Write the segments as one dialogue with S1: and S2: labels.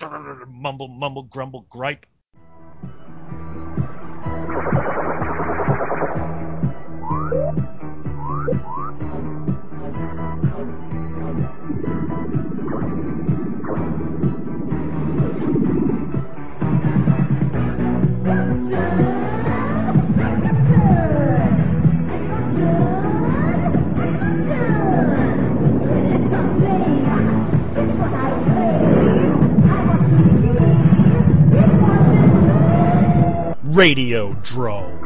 S1: mumble, mumble, grumble, gripe. Radio Drome.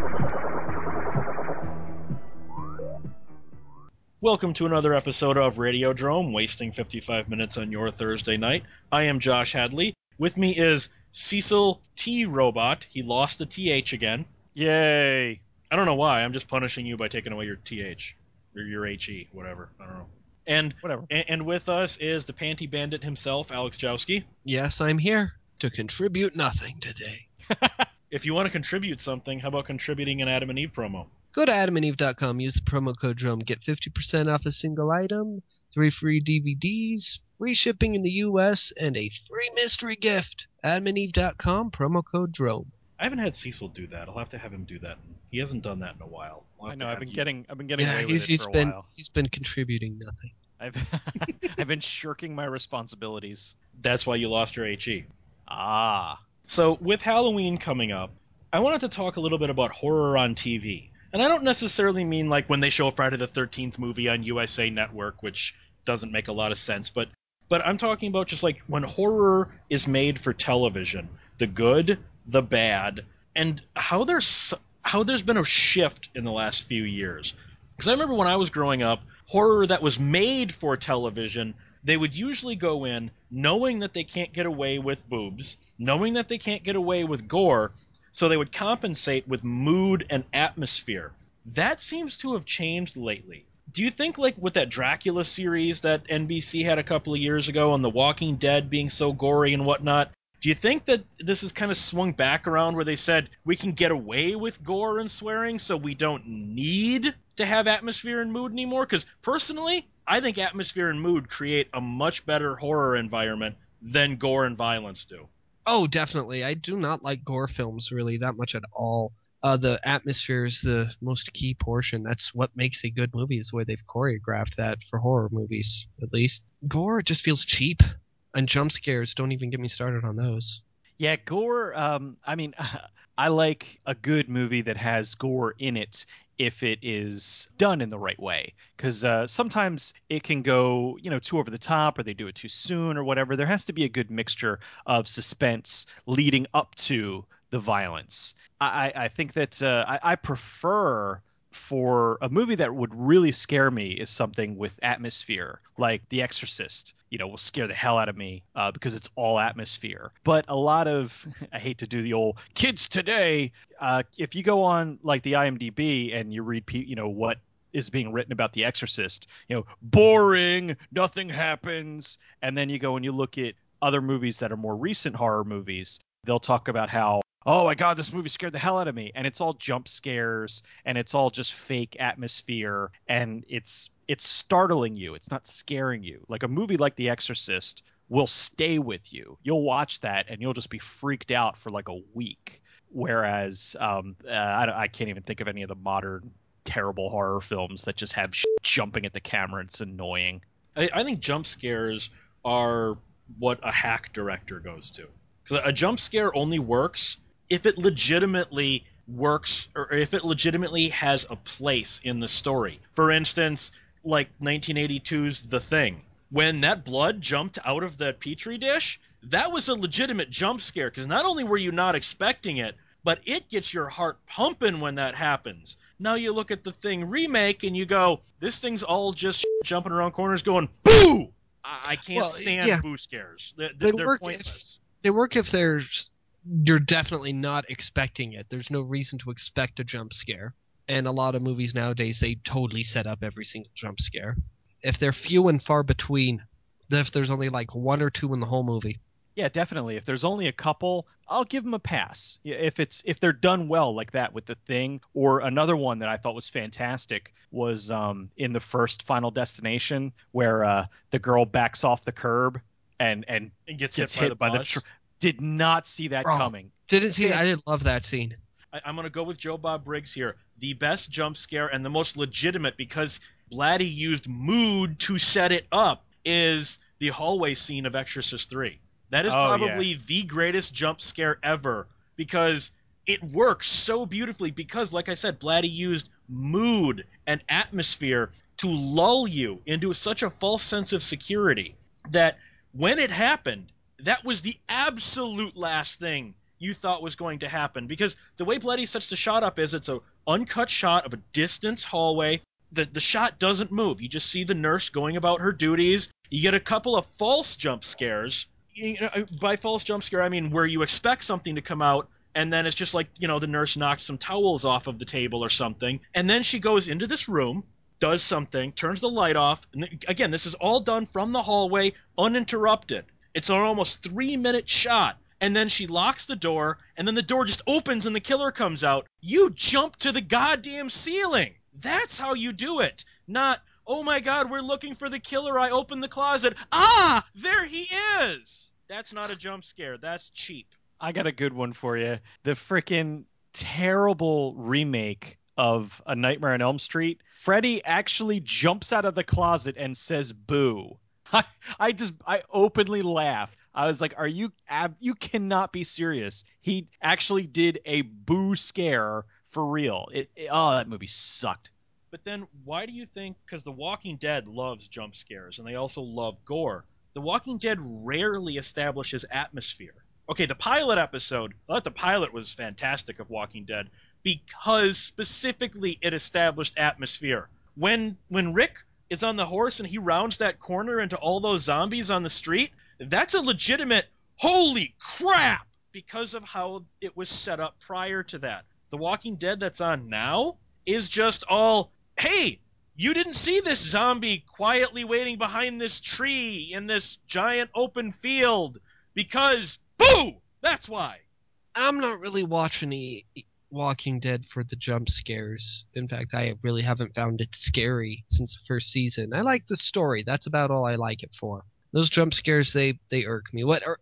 S1: Welcome to another episode of Radio Drome, wasting 55 minutes on your Thursday night. I am Josh Hadley. With me is Cecil T. Robot. He lost the TH again.
S2: Yay!
S1: I don't know why. I'm just punishing you by taking away your TH or your HE, whatever. I don't know. And
S2: Whatever.
S1: and, and with us is the Panty Bandit himself, Alex Jowski.
S3: Yes, I'm here to contribute nothing today.
S1: If you want to contribute something, how about contributing an Adam and Eve promo?
S3: Go to adamandeve.com, use the promo code DRUM, get 50% off a single item, three free DVDs, free shipping in the US, and a free mystery gift. adamandeve.com, promo code DRUM.
S1: I haven't had Cecil do that. I'll have to have him do that. He hasn't done that in a while. I'll have
S2: I know. I've been
S1: you-
S2: getting. I've been getting
S3: Yeah,
S2: away with it
S3: he's
S2: for a
S3: been
S2: while.
S3: he's been contributing nothing.
S2: I've I've been shirking my responsibilities.
S1: That's why you lost your HE.
S2: Ah.
S1: So, with Halloween coming up, I wanted to talk a little bit about horror on TV. And I don't necessarily mean like when they show a Friday the 13th movie on USA Network, which doesn't make a lot of sense, but but I'm talking about just like when horror is made for television, the good, the bad, and how there's how there's been a shift in the last few years. Because I remember when I was growing up, horror that was made for television, they would usually go in knowing that they can't get away with boobs, knowing that they can't get away with gore, so they would compensate with mood and atmosphere. That seems to have changed lately. Do you think, like, with that Dracula series that NBC had a couple of years ago and The Walking Dead being so gory and whatnot, do you think that this has kind of swung back around where they said we can get away with gore and swearing so we don't need to have atmosphere and mood anymore? Because personally, I think atmosphere and mood create a much better horror environment than gore and violence do.
S3: Oh, definitely. I do not like gore films really that much at all. Uh, the atmosphere is the most key portion. That's what makes a good movie, is the way they've choreographed that for horror movies, at least. Gore just feels cheap. And jump scares, don't even get me started on those.
S2: Yeah, gore. Um, I mean, I like a good movie that has gore in it if it is done in the right way. Because uh, sometimes it can go, you know, too over the top, or they do it too soon, or whatever. There has to be a good mixture of suspense leading up to the violence. I, I think that uh, I, I prefer for a movie that would really scare me is something with atmosphere, like The Exorcist. You know, will scare the hell out of me uh, because it's all atmosphere. But a lot of, I hate to do the old kids today. Uh, if you go on like the IMDb and you read, you know, what is being written about The Exorcist, you know, boring, nothing happens, and then you go and you look at other movies that are more recent horror movies. They'll talk about how oh my god this movie scared the hell out of me. And it's all jump scares and it's all just fake atmosphere and it's it's startling you. It's not scaring you. Like a movie like the exorcist will stay with you. You'll watch that and you'll just be freaked out for like a week. Whereas um, uh, I, I can't even think of any of the modern terrible horror films that just have jumping at the camera. It's annoying.
S1: I, I think jump scares are what a hack director goes to. Because a jump scare only works if it legitimately works or if it legitimately has a place in the story. For instance, like 1982's The Thing. When that blood jumped out of the petri dish, that was a legitimate jump scare because not only were you not expecting it, but it gets your heart pumping when that happens. Now you look at the Thing remake and you go, this thing's all just jumping around corners going, boo! I, I can't
S3: Well,
S1: stand
S3: yeah.
S1: boo scares. They're,
S3: They work if- They work if there's you're definitely not expecting it. There's no reason to expect a jump scare. And a lot of movies nowadays they totally set up every single jump scare. If they're few and far between, if there's only like one or two in the whole movie.
S2: Yeah, definitely. If there's only a couple, I'll give them a pass. If it's if they're done well like that with the thing, or another one that I thought was fantastic was um, in the first Final Destination where uh, the girl backs off the curb and and
S1: and gets,
S2: gets
S1: hit, by the
S2: by the
S1: bus.
S2: tr- did not see that
S3: Oh.
S2: coming.
S3: Didn't see. I didn't love that scene.
S1: I, I'm going to go with Joe Bob Briggs here. The best jump scare and the most legitimate because Blatty used mood to set it up is the hallway scene of Exorcist 3. That is
S2: Oh,
S1: probably the greatest jump scare ever because it works so beautifully because like I said Blatty used mood and atmosphere to lull you into such a false sense of security that when it happened that was the absolute last thing you thought was going to happen because the way Blatty sets the shot up is it's a uncut shot of a distance hallway. The the shot doesn't move. You just see the nurse going about her duties. You get a couple of false jump scares. You know, uh, by false jump scare, I mean where you expect something to come out and then it's just like, you know, the nurse knocked some towels off of the table or something. And then she goes into this room, does something, turns the light off. And again, this is all done from the hallway, uninterrupted. It's an almost three minute shot. And then she locks the door, and then the door just opens and the killer comes out. You jump to the goddamn ceiling. That's how you do it. Not, oh my god, we're looking for the killer. I open the closet. Ah, there he is. That's not a jump scare. That's cheap.
S2: I got a good one for you. The freaking terrible remake of A Nightmare on Elm Street. Freddy actually jumps out of the closet and says "boo." I, I just I openly laughed. I was like, "Are you ab- you cannot be serious?" He actually did a boo scare for real. It, it- oh that movie sucked.
S1: But then why do you think because The Walking Dead loves jump scares and they also love gore. The Walking Dead rarely establishes atmosphere. Okay, the pilot episode, I thought the pilot was fantastic of Walking Dead because specifically it established atmosphere. When when Rick is on the horse and he rounds that corner into all those zombies on the street, that's a legitimate holy crap because of how it was set up prior to that. The Walking Dead that's on now is just all, hey, you didn't see this zombie quietly waiting behind this tree in this giant open field because, boo! That's why.
S3: I'm not really watching the Walking Dead for the jump scares. In fact, I really haven't found it scary since the first season. I like the story. That's about all I like it for. Those jump scares, they they irk me. What are,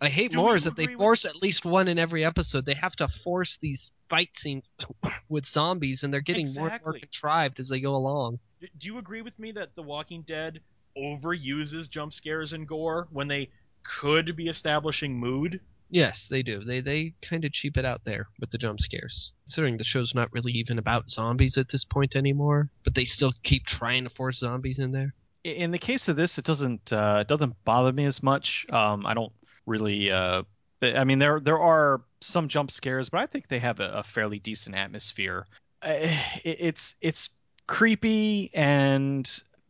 S3: I hate
S1: Do
S3: more is that they
S1: agree with-
S3: force at least one in every episode. They have to force these fight scenes with zombies, and they're getting more and more contrived as they go along.
S1: Do you agree with me that The Walking Dead overuses jump scares and gore when they could be establishing mood?
S3: Yes, they do. They they kind of cheap it out there with the jump scares. Considering the show's not really even about zombies at this point anymore, but they still keep trying to force zombies in there.
S2: In the case of this, it doesn't uh, it doesn't bother me as much. Um, I don't really. Uh, I mean, there there are some jump scares, but I think they have a, a fairly decent atmosphere. Uh, it- it's it's creepy, and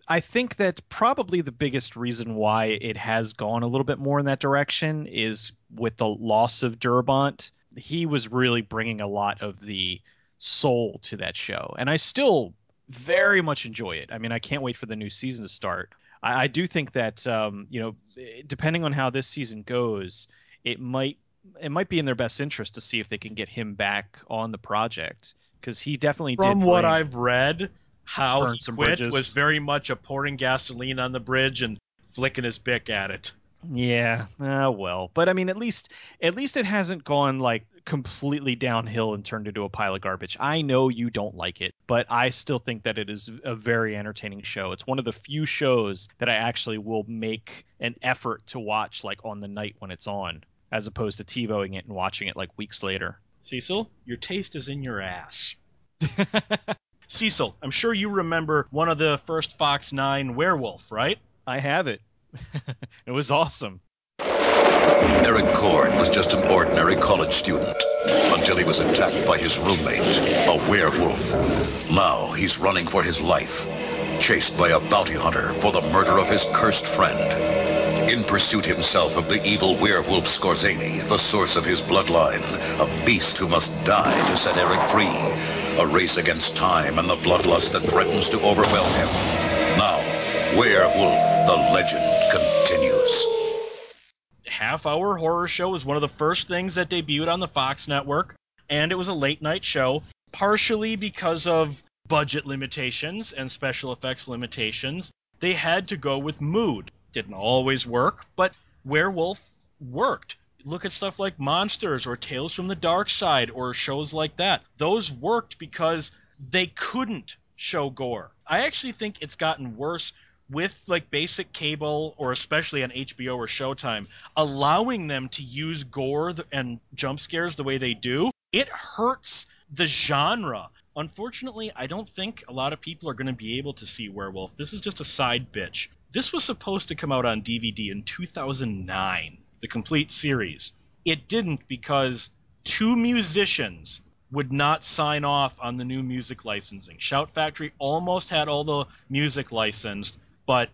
S2: I think that probably the biggest reason why it has gone a little bit more in that direction is with the loss of Darabont. He was really bringing a lot of the soul to that show, and I still very much enjoy it. I mean, I can't wait for the new season to start. I, I do think that um, you know, depending on how this season goes, it might it might be in their best interest to see if they can get him back on the project because he definitely did.
S1: From
S2: what
S1: I've read, how he quit
S2: bridges.
S1: was very much a pouring gasoline on the bridge and flicking his Bic at it.
S2: Yeah, uh, well, but I mean, at least at least it hasn't gone like completely downhill and turned into a pile of garbage. I know you don't like it, but I still think that it is a very entertaining show. It's one of the few shows that I actually will make an effort to watch like on the night when it's on, as opposed to TiVoing it and watching it like weeks later.
S1: Cecil, your taste is in your ass. Cecil, I'm sure you remember one of the first Fox 9 werewolf, right?
S2: I have it. it was awesome.
S4: Eric Cord was just an ordinary college student until he was attacked by his roommate, a werewolf. Now he's running for his life, chased by a bounty hunter for the murder of his cursed friend. In pursuit himself of the evil werewolf Skorzeny, the source of his bloodline, a beast who must die to set Eric free. A race against time and the bloodlust that threatens to overwhelm him. Now, Werewolf, the legend continues.
S1: half hour horror show was one of the first things that debuted on the Fox network, and it was a late night show, partially because of budget limitations and special effects limitations. They had to go with mood. didn't always work, but werewolf worked. Look at stuff like Monsters or Tales from the Dark Side or shows like that. Those worked because they couldn't show gore. I actually think it's gotten worse with like basic cable or especially on HBO or Showtime, allowing them to use gore and jump scares the way they do. It hurts the genre. Unfortunately, I don't think a lot of people are going to be able to see Werewolf. This is just a side bitch. This was supposed to come out on DVD in 2009, the complete series. It didn't because two musicians would not sign off on the new music licensing. Shout Factory almost had all the music licensed, but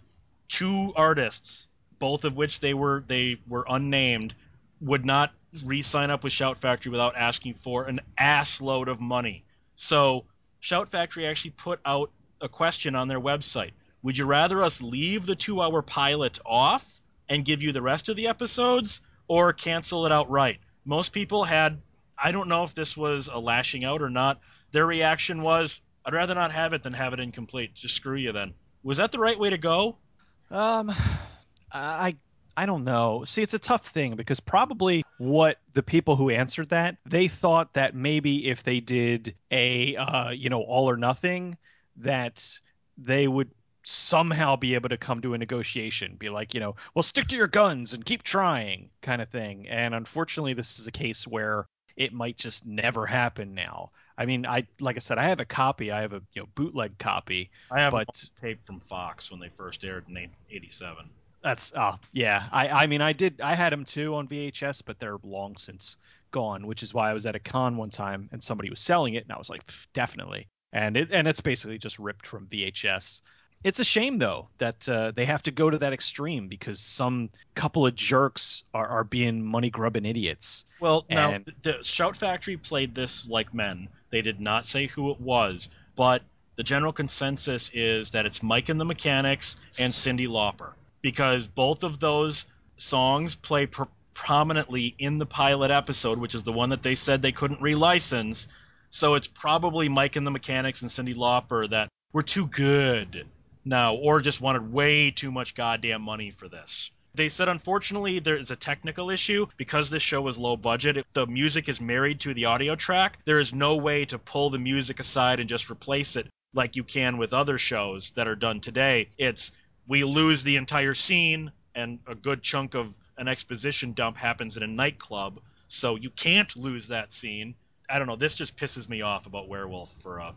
S1: two artists, both of which they were they were unnamed, would not re-sign up with Shout Factory without asking for an ass load of money. So Shout Factory actually put out a question on their website. Would you rather us leave the two-hour pilot off and give you the rest of the episodes, or cancel it outright? Most people had. I don't know if this was a lashing out or not. Their reaction was, "I'd rather not have it than have it incomplete. Just screw you then." Was that the right way to go?
S2: Um, I I don't know. See, it's a tough thing because probably what the people who answered that they thought that maybe if they did a uh, you know all or nothing, that they would somehow be able to come to a negotiation, be like, you know, well, stick to your guns and keep trying, kind of thing. And unfortunately, this is a case where it might just never happen now. I mean, I like I said, I have a copy. I have a you know bootleg copy.
S1: I have
S2: but,
S1: a tape from Fox when they first aired in '87.
S2: That's oh yeah. I I mean I did I had them too on VHS, but they're long since gone. Which is why I was at a con one time and somebody was selling it, and I was like, definitely. And it and it's basically just ripped from VHS. It's a shame though that uh, they have to go to that extreme because some couple of jerks are, are being money grubbing idiots.
S1: Well, and... now the Shout Factory played this like men. They did not say who it was, but the general consensus is that it's Mike and the Mechanics and Cyndi Lauper because both of those songs play pr- prominently in the pilot episode, which is the one that they said they couldn't relicense. So it's probably Mike and the Mechanics and Cyndi Lauper that were too good now, or just wanted way too much goddamn money for this. They said, unfortunately, there is a technical issue because this show was low budget. It, the music is married to the audio track. There is no way to pull the music aside and just replace it like you can with other shows that are done today. It's we lose the entire scene, and a good chunk of an exposition dump happens in a nightclub, so you can't lose that scene. I don't know. This just pisses me off about Werewolf for a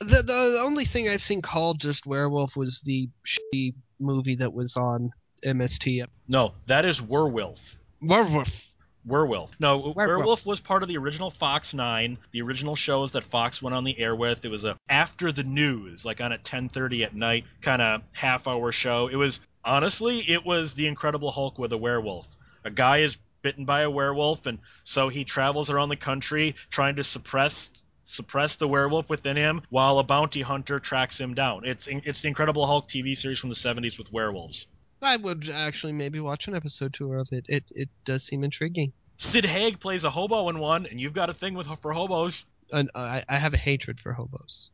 S3: the the only thing I've seen called just werewolf was the shitty movie that was on MST.
S1: No, that is Werewolf.
S3: Werewolf.
S1: Werewolf. No, Werewolf. Werewolf was part of the original Fox 9, the original shows that Fox went on the air with. It was a after the news, like on at 10:30 at night, kind of half-hour show. It was honestly, it was the Incredible Hulk with a werewolf. A guy is bitten by a werewolf and so he travels around the country trying to suppress suppress the werewolf within him while a bounty hunter tracks him down. It's it's the Incredible Hulk TV series from the 70s with werewolves.
S3: I would actually maybe watch an episode two of it. It it does seem intriguing.
S1: Sid Haig plays a hobo in one, and you've got a thing with for hobos.
S3: And I, I have a hatred for hobos.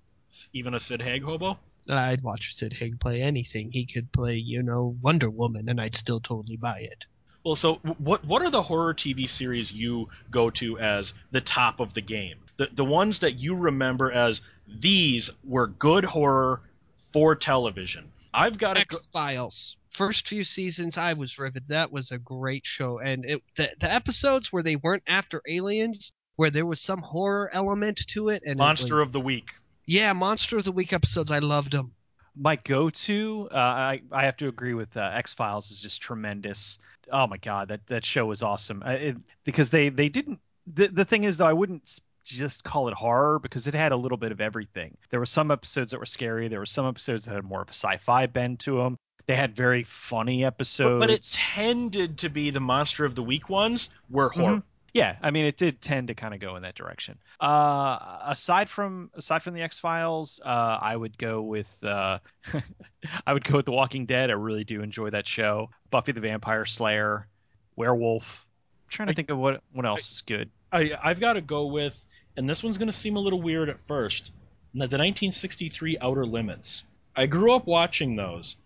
S1: Even a Sid Haig hobo?
S3: I'd watch Sid Haig play anything. He could play, you know, Wonder Woman, and I'd still totally buy it.
S1: Well, so what what are the horror TV series you go to as the top of the game? The the ones that you remember as these were good horror for television. I've got
S3: X Files. First few seasons, I was riveted. That was a great show, and it, the the episodes where they weren't after aliens, where there was some horror element to it, and
S1: Monster
S3: it was,
S1: of the Week.
S3: Yeah, Monster of the Week episodes, I loved them.
S2: My go-to, uh, I I have to agree with uh, X Files is just tremendous oh my god, that that show was awesome. It, because they they didn't. The the thing is though, I wouldn't just call it horror because it had a little bit of everything. There were some episodes that were scary. There were some episodes that had more of a sci-fi bend to them. They had very funny episodes.
S1: But, but it tended to be the monster of the week ones were horror. Mm-hmm.
S2: Yeah, I mean, it did tend to kind of go in that direction. Uh, aside from aside from the X Files, uh, I would go with uh, I would go with The Walking Dead. I really do enjoy that show. Buffy the Vampire Slayer, Werewolf. I'm trying to think of what what else is good.
S1: I I've got to go with, and this one's going to seem a little weird at first. The 1963 Outer Limits. I grew up watching those,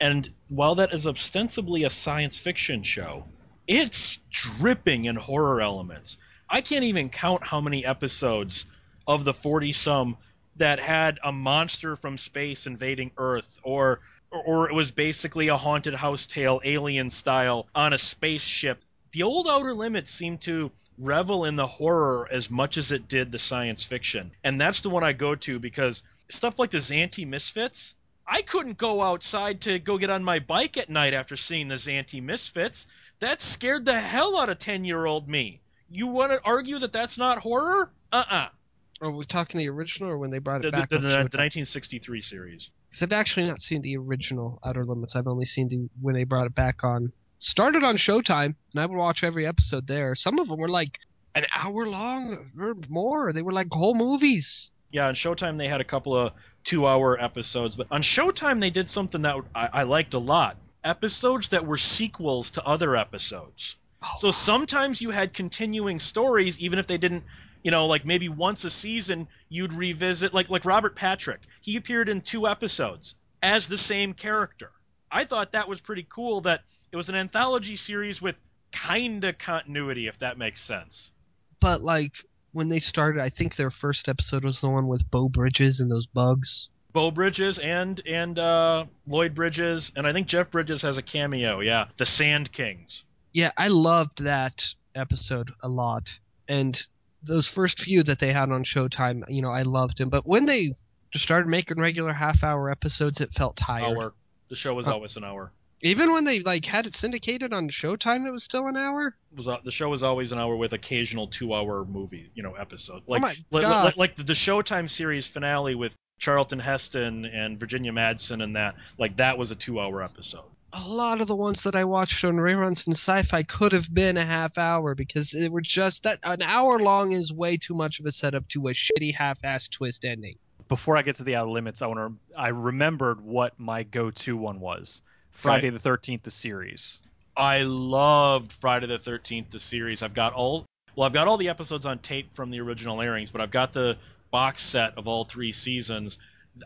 S1: And while that is ostensibly a science fiction show, it's dripping in horror elements. I can't even count how many episodes of the 40 some that had a monster from space invading Earth or or it was basically a haunted house tale alien style on a spaceship. The old Outer Limits seemed to revel in the horror as much as it did the science fiction. And that's the one I go to because stuff like the Zanti Misfits, I couldn't go outside to go get on my bike at night after seeing the Zanti Misfits. That scared the hell out of 10 year old me. You want to argue that that's not horror? Uh uh-uh. uh
S3: Are we talking the original or when they brought it
S1: The,
S3: back?
S1: the, the, the 1963 series.
S3: Because I've actually not seen the original Outer Limits. I've only seen the when they brought it back on. Started on Showtime, and I would watch every episode there. Some of them were like an hour long or more. They were like whole movies.
S1: Yeah, on Showtime they had a couple of two-hour episodes, but on Showtime they did something that I, I liked a lot: episodes that were sequels to other episodes. Oh. So sometimes you had continuing stories, even if they didn't, you know, like maybe once a season you'd revisit, like like Robert Patrick. He appeared in two episodes as the same character. I thought that was pretty cool. That it was an anthology series with kinda continuity, if that makes sense.
S3: But like when they started, I think their first episode was the one with Beau Bridges and those bugs.
S1: Beau Bridges and and uh, Lloyd Bridges, and I think Jeff Bridges has a cameo. Yeah, the Sand Kings.
S3: Yeah, I loved that episode a lot. And those first few that they had on Showtime, you know, I loved them. But when they started making regular half hour episodes, it felt tired.
S1: Hour. The show was
S3: Oh.
S1: always an hour.
S3: Even when they like had it syndicated on Showtime, it was still an hour.
S1: Was uh, the show was always an hour with occasional two-hour movie, you know, episode. Like
S3: Oh my
S1: like,
S3: God.
S1: like, the Showtime series finale with Charlton Heston and Virginia Madsen and that. Like that was a two-hour episode.
S3: A lot of the ones that I watched on reruns and sci-fi could have been a half hour because they were just that an hour long is way too much of a setup to a shitty half-ass twist ending.
S2: Before I get to the outer limits, I want to. I remembered what my go-to one was. Friday the Thirteenth, the series.
S1: I loved Friday the Thirteenth, the series. I've got all well, I've got all the episodes on tape from the original airings, but I've got the box set of all three seasons.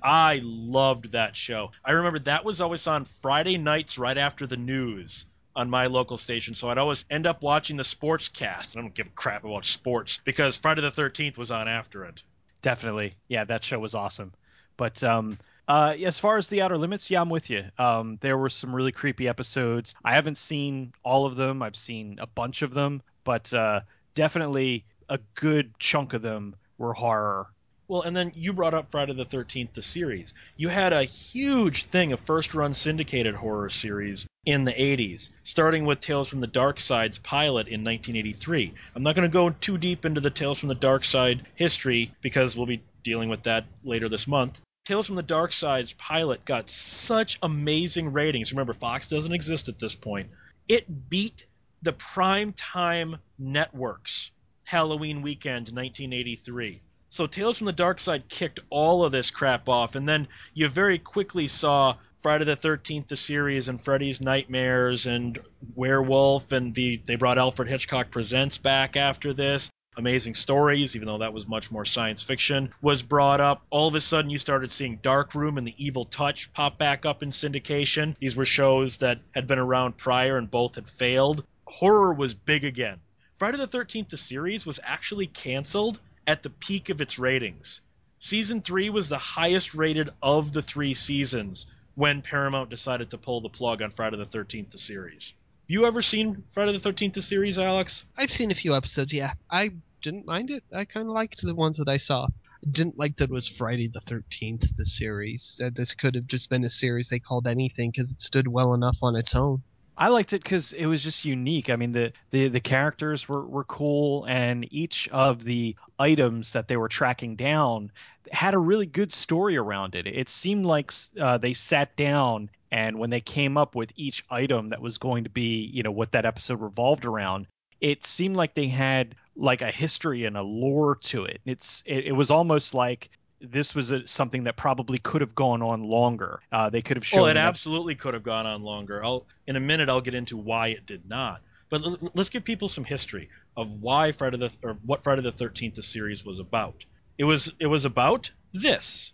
S1: I loved that show. I remember that was always on Friday nights right after the news on my local station, so I'd always end up watching the sports cast. I don't give a crap about sports because Friday the Thirteenth was on after it.
S2: Definitely, yeah, that show was awesome. But um, uh, as far as the outer limits, yeah, I'm with you. Um, there were some really creepy episodes. I haven't seen all of them. I've seen a bunch of them, but uh, definitely a good chunk of them were horror.
S1: Well, and then you brought up Friday the 13th, the series. You had a huge thing of first run syndicated horror series in the 80s, starting with Tales from the Dark Side's pilot in 1983. I'm not going to go too deep into the Tales from the Dark Side history because we'll be dealing with that later this month. Tales from the Dark Side's pilot got such amazing ratings. Remember, Fox doesn't exist at this point. It beat the prime time networks Halloween weekend 1983. So Tales from the Dark Side kicked all of this crap off, and then you very quickly saw Friday the Thirteenth, the series, and Freddy's Nightmares, and Werewolf, and the they brought Alfred Hitchcock Presents back after this. Amazing Stories, even though that was much more science fiction, was brought up. All of a sudden, you started seeing Dark Room and The Evil Touch pop back up in syndication. These were shows that had been around prior and both had failed. Horror was big again. Friday the 13th, the series, was actually canceled at the peak of its ratings. Season 3 was the highest rated of the three seasons when Paramount decided to pull the plug on Friday the 13th, the series. Have you ever seen Friday the 13th, the series, Alex?
S3: I've seen a few episodes. Yeah, I didn't mind it. I kind of liked the ones that I saw. I Didn't like that it was Friday the Thirteenth, the series. That this could have just been a series they called anything because it stood well enough on its own.
S2: I liked it because it was just unique. I mean, the, the, the characters were, were cool, and each of the items that they were tracking down had a really good story around it. It seemed like uh, they sat down, and when they came up with each item that was going to be, you know, what that episode revolved around, it seemed like they had like a history and a lore to it. It's it, it was almost like this was a, something that probably could have gone on longer. Uh, they could have shown.
S1: Well, it
S2: enough-
S1: absolutely could have gone on longer. I'll in a minute I'll get into why it did not. But l- let's give people some history of why Friday the or what Friday the 13th the series was about. It was it was about this.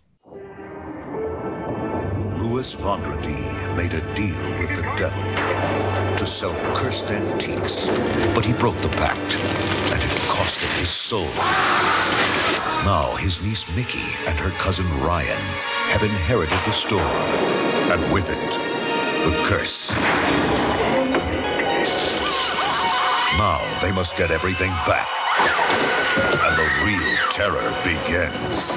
S5: Lewis Vendredi
S4: made a deal with the devil to sell cursed antiques. But he broke the pact, and it cost him his soul. Now his niece Mickey and her cousin Ryan have inherited the store, and with it, the curse. Now they must get everything back. And the real terror begins.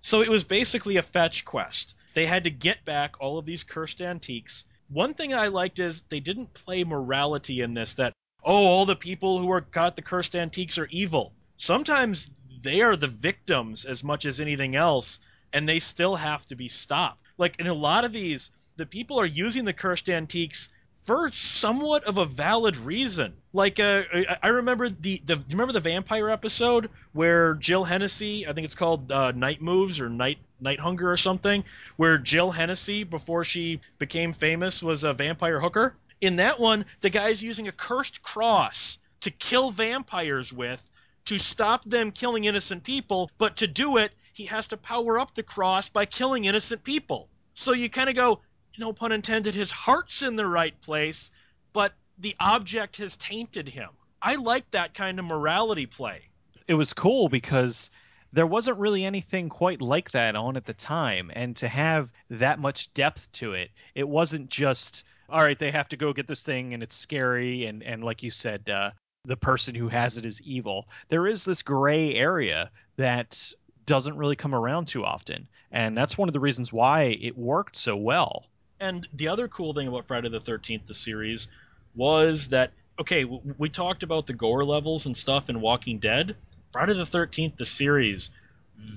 S1: So it was basically a fetch quest. They had to get back all of these cursed antiques. One thing I liked is they didn't play morality in this that, oh, all the people who are got the cursed antiques are evil. Sometimes they are the victims as much as anything else, and they still have to be stopped. Like in a lot of these, the people are using the cursed antiques for somewhat of a valid reason. Like uh, I remember the the remember the vampire episode where Jill Hennessy, I think it's called uh, Night Moves or Night Night Hunger or something, where Jill Hennessy before she became famous was a vampire hooker. In that one, the guy's using a cursed cross to kill vampires with to stop them killing innocent people, but to do it, he has to power up the cross by killing innocent people. So you kind of go, no pun intended, his heart's in the right place, but the object has tainted him. I like that kind of morality play.
S2: It was cool because there wasn't really anything quite like that on at the time. And to have that much depth to it, it wasn't just, all right, they have to go get this thing and it's scary. And, and like you said, uh, the person who has it is evil. There is this gray area that doesn't really come around too often. And that's one of the reasons why it worked so well.
S1: And the other cool thing about Friday the 13th, the series, was that, okay, we talked about the gore levels and stuff in Walking Dead. Friday the 13th, the series,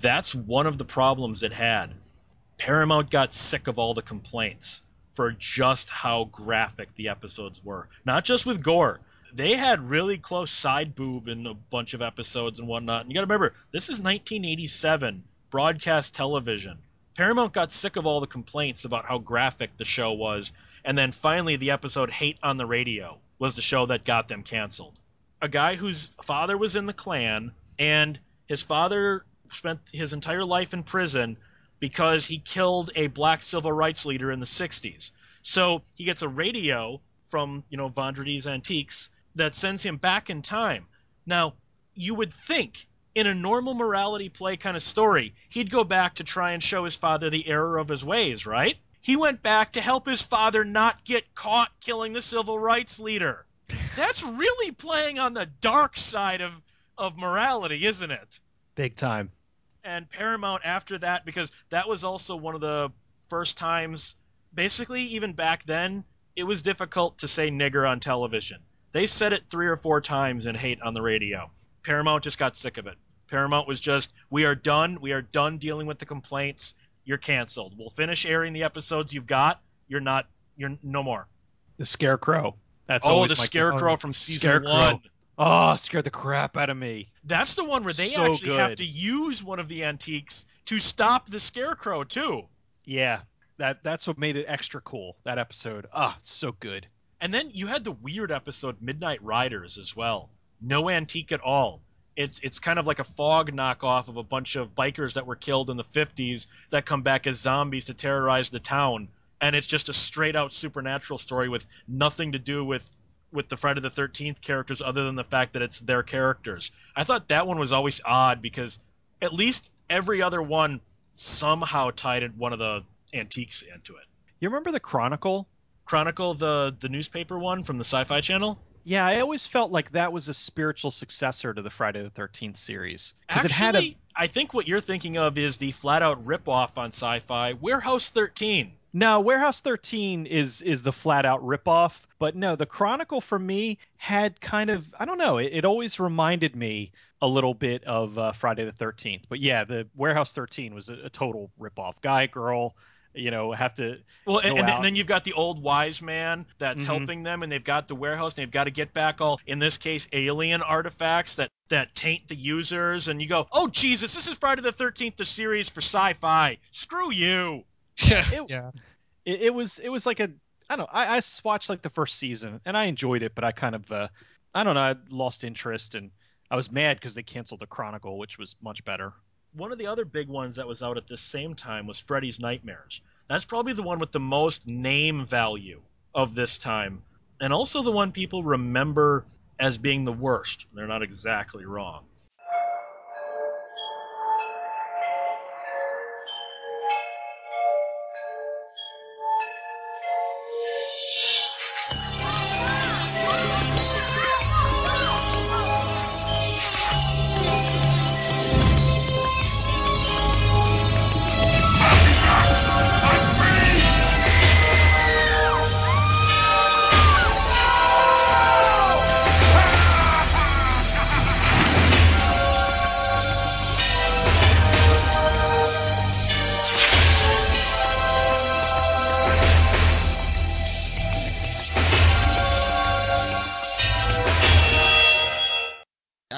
S1: that's one of the problems it had. Paramount got sick of all the complaints for just how graphic the episodes were. Not just with gore. They had really close side boob in a bunch of episodes and whatnot. And you got to remember, this is 1987 broadcast television. Paramount got sick of all the complaints about how graphic the show was, and then finally the episode Hate on the Radio was the show that got them canceled. A guy whose father was in the Klan, and his father spent his entire life in prison because he killed a black civil rights leader in the 60s. So he gets a radio from, you know, Vendredi's Antiques that sends him back in time. Now, you would think in a normal morality play kind of story, he'd go back to try and show his father the error of his ways, right? He went back to help his father not get caught killing the civil rights leader. That's really playing on the dark side of, of morality, isn't it?
S2: Big time.
S1: And Paramount after that, because that was also one of the first times, basically, even back then, it was difficult to say nigger on television. They said it three or four times in hate on the radio. Paramount just got sick of it. Paramount was just, we are done. We are done dealing with the complaints. You're canceled. We'll finish airing the episodes you've got. You're not. You're no more.
S2: The Scarecrow. That's
S1: oh, the Scarecrow oh, from season Scarecrow. one.
S2: Oh, scared the crap out of me.
S1: That's the one where they so actually good. have to use one of the antiques to stop the Scarecrow too.
S2: Yeah, that that's what made it extra cool. That episode. Ah, oh, so good.
S1: And then you had the weird episode Midnight Riders as well. No antique at all it's it's kind of like a fog knockoff of a bunch of bikers that were killed in the 50s that come back as zombies to terrorize the town and it's just a straight out supernatural story with nothing to do with with the Friday the 13th characters other than the fact that it's their characters. I thought that one was always odd because at least every other one somehow tied one of the antiques into it.
S2: You remember the Chronicle?
S1: Chronicle, the the newspaper one from the Sci-Fi Channel?
S2: Yeah, I always felt like that was a spiritual successor to the Friday the Thirteenth series
S1: because it had a. I think what you're thinking of is the flat out ripoff on Sci-Fi, Warehouse 13.
S2: No, Warehouse 13 is is the flat out ripoff, but no, the Chronicle for me had kind of I don't know, it, it always reminded me a little bit of uh, Friday the 13th. But yeah, the Warehouse 13 was a, a total ripoff. Guy, girl, you know have to
S1: well and, and, then you've got the old wise man that's mm-hmm. helping them and they've got the warehouse and they've got to get back all in this case alien artifacts that that taint the users and you go oh jesus this is friday the 13th the series for sci-fi. Screw you.
S2: It, yeah. It, it, was it was like a i don't know I, I watched like the first season and i enjoyed it but i kind of uh i don't know i lost interest and i was mad because they canceled the chronicle which was much better
S1: one of the other big ones that was out at the same time was Freddy's Nightmares. That's probably the one with the most name value of this time, and also the one people remember as being the worst. They're not exactly wrong.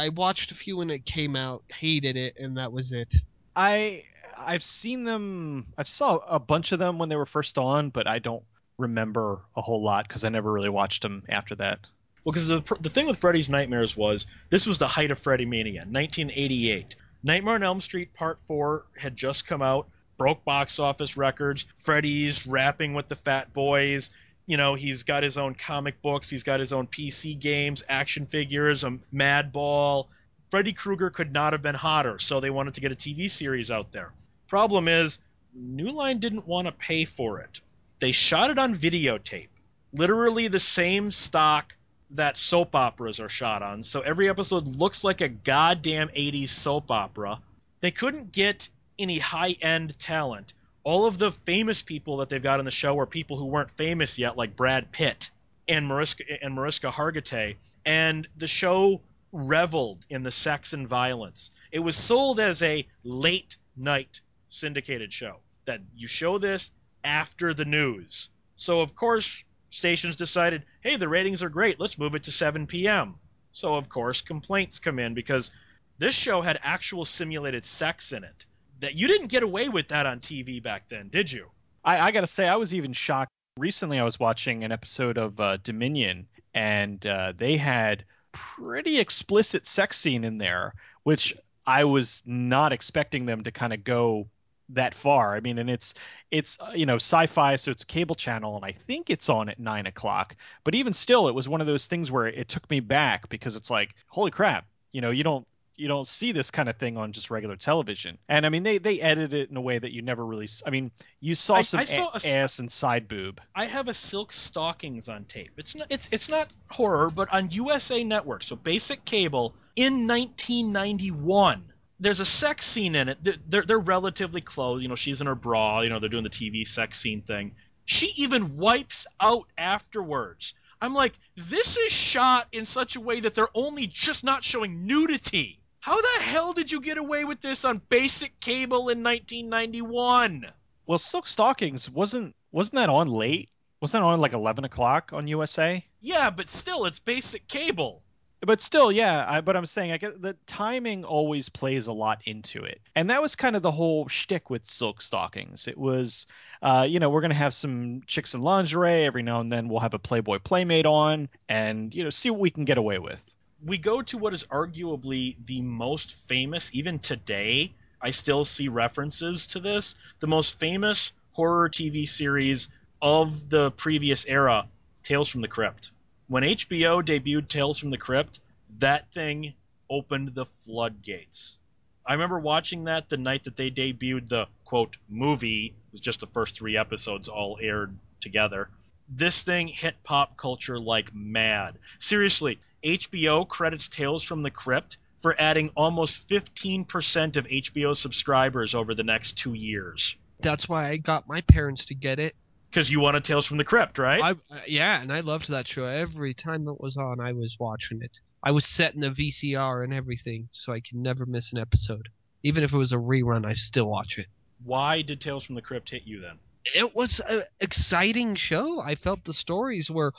S3: I watched a few when it came out, hated it, and that was it.
S2: I I've seen them. I saw a bunch of them when they were first on, but I don't remember a whole lot because I never really watched them after that.
S1: Well, because the, the thing with Freddy's Nightmares was this was the height of Freddy Mania, 1988. Nightmare on Elm Street Part 4 had just come out, broke box office records. Freddy's rapping with the Fat Boys. You know, he's got his own comic books, he's got his own PC games, action figures, a Madball. Freddy Krueger could not have been hotter, so they wanted to get a TV series out there. Problem is, New Line didn't want to pay for it. They shot it on videotape, literally the same stock that soap operas are shot on. So every episode looks like a goddamn 80s soap opera. They couldn't get any high end talent. All of the famous people that they've got on the show are people who weren't famous yet, like Brad Pitt and Mariska and Mariska Hargitay. And the show reveled in the sex and violence. It was sold as a late night syndicated show that you show this after the news. So of course stations decided, hey, the ratings are great, let's move it to 7 p.m. So, of course, complaints come in because this show had actual simulated sex in it. That you didn't get away with that on TV back then, did you?
S2: I, I gotta say, I was even shocked. Recently, I was watching an episode of uh, Dominion, and uh, they had pretty explicit sex scene in there, which I was not expecting them to kind of go that far. I mean, and it's it's uh, you know sci-fi, so it's cable channel, and I think it's on at nine o'clock. But even still, it was one of those things where it took me back because it's like, holy crap, you know, you don't you don't see this kind of thing on just regular television. And I mean, they they edited it in a way that you never really. I mean, you saw
S1: I-
S2: some
S1: I saw
S2: a- ass and side boob.
S1: I have a Silk Stockings on tape. It's not it's it's not horror, but on USA Network, so basic cable in 1991. There's a sex scene in it. They're they're relatively close. You know, she's in her bra. You know, they're doing the TV sex scene thing. She even wipes out afterwards. I'm like, this is shot in such a way that they're only just not showing nudity. How the hell did you get away with this on basic cable in 1991?
S2: Well, Silk Stockings wasn't wasn't that on late? Wasn't that on like eleven o'clock on USA?
S1: Yeah, but still, it's basic cable.
S2: But still, yeah. I, but I'm saying, I guess the timing always plays a lot into it, and that was kind of the whole shtick with Silk Stockings. It was, uh, you know, we're gonna have some chicks in lingerie every now and then. We'll have a Playboy Playmate on, and you know, see what we can get away with.
S1: We go to what is arguably the most famous, even today, I still see references to this, the most famous horror TV series of the previous era, Tales from the Crypt. When HBO debuted Tales from the Crypt, that thing opened the floodgates. I remember watching that the night that they debuted the quote movie, it was just the first three episodes all aired together. This thing hit pop culture like mad. Seriously, HBO credits Tales from the Crypt for adding almost 15% of HBO subscribers over the next two years.
S3: That's why I got my parents to get it.
S1: Because you wanted Tales from the Crypt, right?
S3: I, uh, yeah, and I loved that show. Every time it was on, I was watching it. I was setting the VCR and everything, so I could never miss an episode. Even if it was a rerun, I still watch it.
S1: Why did Tales from the Crypt hit you then?
S3: It was an exciting show. I felt the stories were.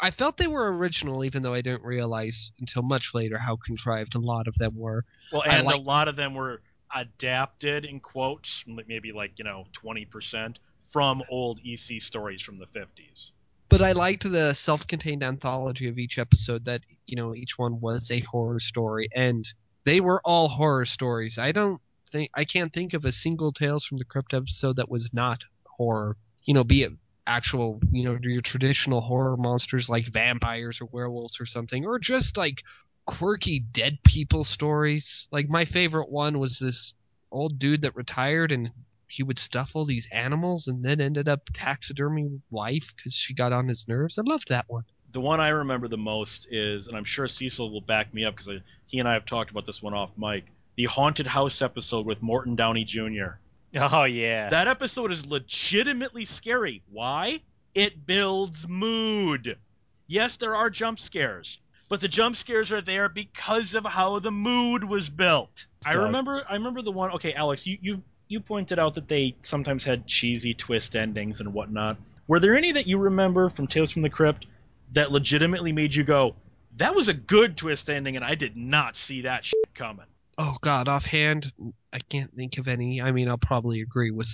S3: I felt they were original, even though I didn't realize until much later how contrived a lot of them were.
S1: Well, and
S3: like-
S1: a lot of them were adapted in quotes, maybe like, you know, 20% from old EC stories from the 50s.
S3: But I liked the self-contained anthology of each episode that you know each one was a horror story, and they were all horror stories. I don't think I can't think of a single Tales from the Crypt episode that was not horror. You know, be it actual, you know, your traditional horror monsters like vampires or werewolves or something, or just like quirky dead people stories. Like my favorite one was this old dude that retired and he would stuff all these animals and then ended up taxidermy wife because she got on his nerves. I loved that one.
S1: The one I remember the most is, and I'm sure Cecil will back me up because he and I have talked about this one off mic, the haunted house episode with Morton Downey Jr.
S2: Oh yeah.
S1: That episode is legitimately scary. Why? It builds mood. Yes, there are jump scares, but the jump scares are there because of how the mood was built. I remember I remember the one okay, Alex, you, you you pointed out that they sometimes had cheesy twist endings and whatnot. Were there any that you remember from Tales from the Crypt that legitimately made you go, that was a good twist ending and I did not see that shit coming?
S3: Oh God, offhand, I can't think of any. I mean, I'll probably agree with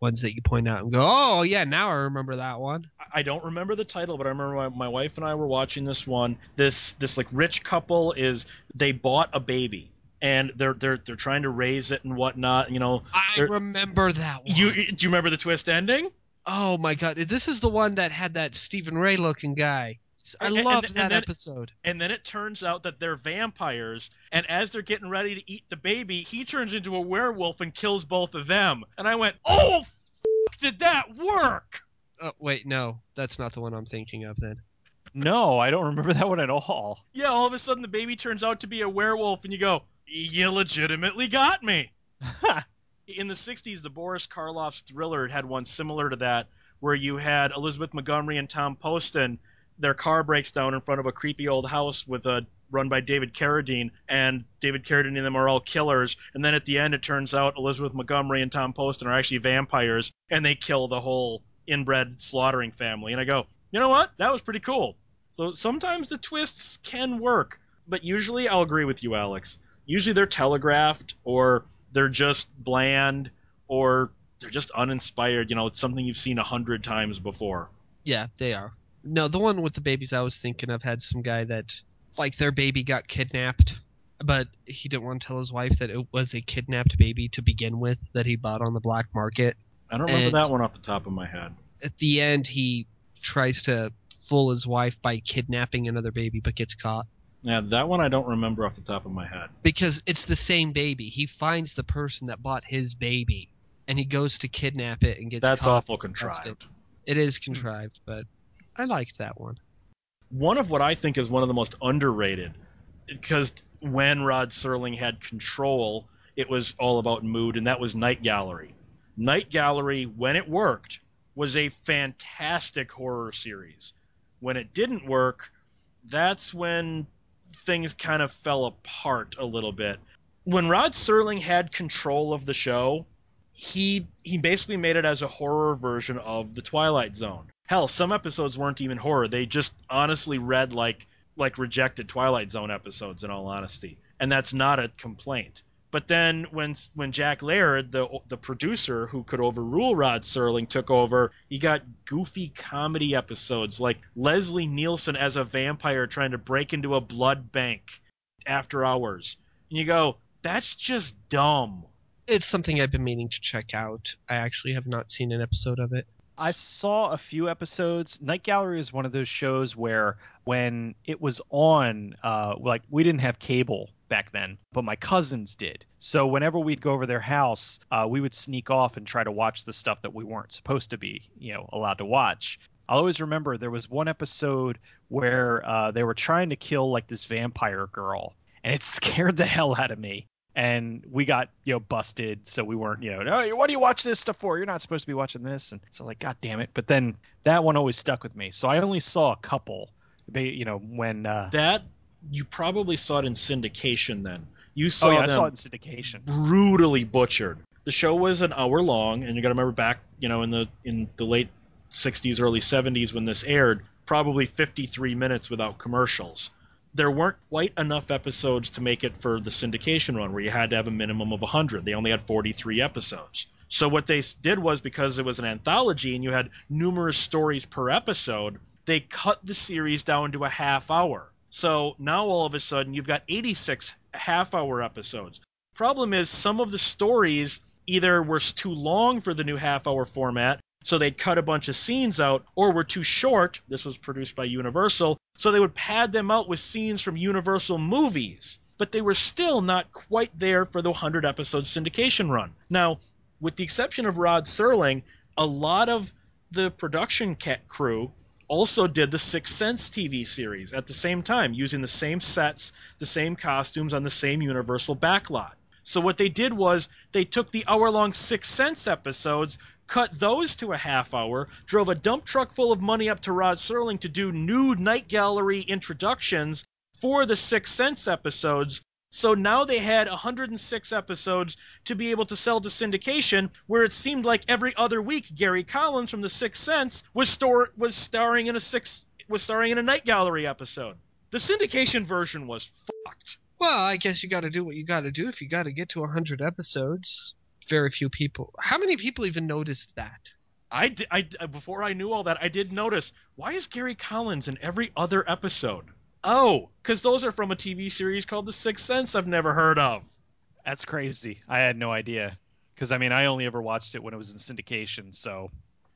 S3: ones that you point out and go, oh yeah, now I remember that one.
S1: I don't remember the title, but I remember my, my wife and I were watching this one. This this like rich couple is they bought a baby and they're they're they're trying to raise it and whatnot. You know,
S3: I remember that one.
S1: you do you remember the twist ending?
S3: Oh my God, this is the one that had that Stephen Ray looking guy. I
S1: And- and-
S3: loved
S1: and
S3: that
S1: then-
S3: episode.
S1: And then it turns out that they're vampires, and as they're getting ready to eat the baby, he turns into a werewolf and kills both of them. And I went, oh, f- did that work?
S3: Oh wait, no, that's not the one I'm thinking of then.
S2: No, I don't remember that one at all.
S1: Yeah, all of a sudden the baby turns out to be a werewolf, and you go, you legitimately got me. in the 60s, the Boris Karloff's Thriller had one similar to that, where you had Elizabeth Montgomery and Tom Poston. Their car breaks down in front of a creepy old house with a run by David Carradine, and David Carradine and them are all killers. And then at the end, it turns out Elizabeth Montgomery and Tom Poston are actually vampires, and they kill the whole inbred slaughtering family. And I go, you know what? That was pretty cool. So sometimes the twists can work, but usually I'll agree with you, Alex. Usually they're telegraphed or they're just bland or they're just uninspired. You know, it's something you've seen a hundred times before.
S3: Yeah, they are. No, the one with the babies I was thinking of had some guy that, like, their baby got kidnapped, but he didn't want to tell his wife that it was a kidnapped baby to begin with that he bought on the black market.
S1: I don't remember
S3: And-
S1: that one off the top of my head.
S3: At the end, he tries to fool his wife by kidnapping another baby, but gets caught.
S1: Yeah, that one I don't remember off the top of my head.
S3: because it's the same baby. He finds the person that bought his baby, and he goes to kidnap it and gets caught.
S1: That's awful contrived.
S3: It is hmm. contrived, but I liked that one.
S1: One of what I think is one of the most underrated, because when Rod Serling had control, it was all about mood, and that was Night Gallery. Night Gallery, when it worked, was a fantastic horror series. When it didn't work, that's when things kind of fell apart a little bit. When Rod Serling had control of the show, he he basically made it as a horror version of the Twilight Zone. Hell, some episodes weren't even horror. They just honestly read like like rejected Twilight Zone episodes in all honesty. And that's not a complaint. But then when when Jack Laird, the the producer who could overrule Rod Serling, took over, you got goofy comedy episodes like Leslie Nielsen as a vampire trying to break into a blood bank after hours. And you go, that's just dumb.
S3: It's something I've been meaning to check out. I actually have not seen an episode of it.
S2: I saw a few episodes. Night Gallery is one of those shows where when it was on, uh, like we didn't have cable back then, but my cousins did. So whenever we'd go over their house, uh, we would sneak off and try to watch the stuff that we weren't supposed to be, you know, allowed to watch. I'll always remember there was one episode where uh, they were trying to kill like this vampire girl, and it scared the hell out of me. And we got you know busted, so we weren't you know no, what do you watch this stuff for? You're not supposed to be watching this, and so like God damn it. But then that one always stuck with me, so I only saw a couple. They, you know when uh,
S1: That you probably saw it in syndication then. You saw
S2: oh yeah, I saw it in syndication.
S1: brutally butchered. The show was an hour long, and you got to remember back, you know, in the in the late '60s, early '70s when this aired, probably 53 minutes without commercials. There weren't quite enough episodes to make it for the syndication run, where you had to have a minimum of 100. They only had 43 episodes. So what they did was because it was an anthology and you had numerous stories per episode, they cut the series down to a half hour. So now all of a sudden you've got 86 half hour episodes. Problem is, some of the stories either were too long for the new half hour format, so they'd cut a bunch of scenes out, or were too short. This was produced by Universal, so they would pad them out with scenes from Universal movies. But they were still not quite there for the 100 episode syndication run. Now, with the exception of Rod Serling, a lot of the production crew also did the Sixth Sense TV series at the same time, using the same sets, the same costumes on the same Universal backlot. So what they did was they took the hour-long Sixth Sense episodes, cut those to a half hour, drove a dump truck full of money up to Rod Serling to do nude night gallery introductions for the Sixth Sense episodes, so now they had 106 episodes to be able to sell to syndication, where it seemed like every other week Gary Collins from The Sixth Sense was store was starring in a six was starring in a Night Gallery episode. The syndication version was fucked.
S3: Well, I guess you got to do what you got to do if you got to get to 100 episodes. Very few people. How many people even noticed that?
S1: I, I before I knew all that, I did notice why is Gary Collins in every other episode? Oh, because those are from a TV series called The Sixth Sense I've never heard of.
S2: That's crazy. I had no idea. Because I mean, I only ever watched it when it was in syndication. So.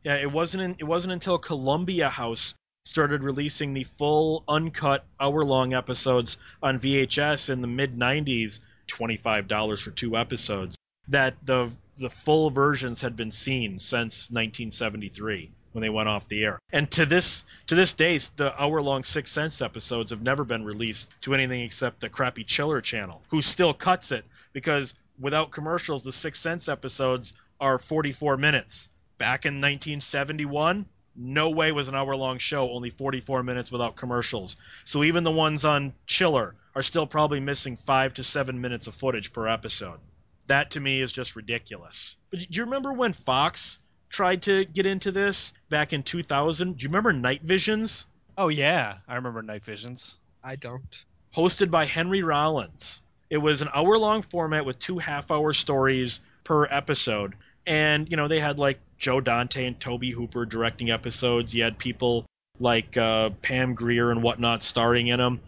S1: Yeah, it wasn't. In, it wasn't until Columbia House started releasing the full uncut hour-long episodes on VHS in the mid '90s, twenty-five dollars for two episodes, that the the full versions had been seen since 1973 when they went off the air. And to this to this day, the hour-long Sixth Sense episodes have never been released to anything except the crappy Chiller channel, who still cuts it because without commercials, the Sixth Sense episodes are 44 minutes. Back in 1971, no way was an hour-long show only 44 minutes without commercials. So even the ones on Chiller are still probably missing five to seven minutes of footage per episode. That to me is just ridiculous. But do you remember when Fox tried to get into this back in 2000. Do you remember Night Visions?
S2: Oh yeah, I remember Night Visions.
S3: I don't.
S1: Hosted by Henry Rollins. It was an hour-long format with two half-hour stories per episode. And, you know, they had like Joe Dante and Tobe Hooper directing episodes. You had people like uh, Pam Grier and whatnot starring in them.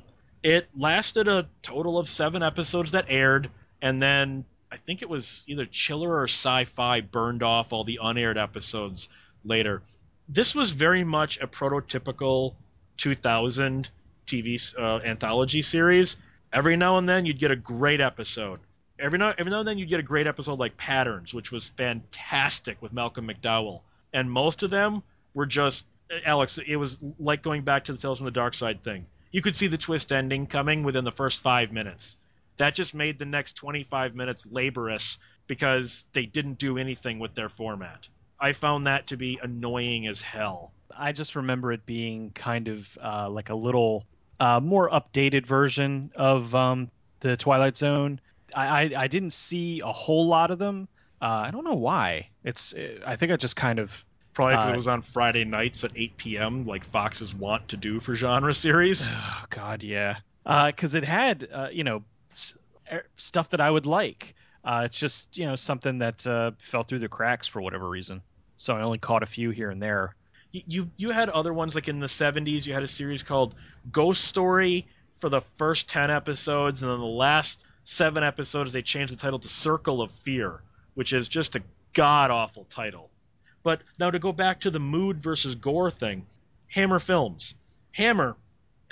S1: It lasted a total of seven episodes that aired, and then I think it was either Chiller or Sci-Fi burned off all the unaired episodes later. This was very much a prototypical 2000 TV uh, anthology series. Every now and then you'd get a great episode. Every now, every now and then you'd get a great episode like Patterns, which was fantastic with Malcolm McDowell. And most of them were just Alex. It was like going back to the Tales from the Dark Side thing. You could see the twist ending coming within the first five minutes that just made the next 25 minutes laborious because they didn't do anything with their format. I found that to be annoying as hell.
S2: I just remember it being kind of uh, like a little uh, more updated version of um, the Twilight Zone. I, I, I, didn't see a whole lot of them. Uh, I don't know why. It's I think I just kind of
S1: probably because it uh, was on Friday nights at 8 p.m. like Fox's want to do for genre series.
S2: Oh God, yeah. Because uh, it had uh, you know stuff that I would like. Uh, it's just you know something that uh, fell through the cracks for whatever reason. So I only caught a few here and there.
S1: You you had other ones like in the 70s. You had a series called Ghost Story for the first 10 episodes, and then the last seven episodes they changed the title to Circle of Fear, which is just a god awful title. But now to go back to the mood versus gore thing, Hammer Films. Hammer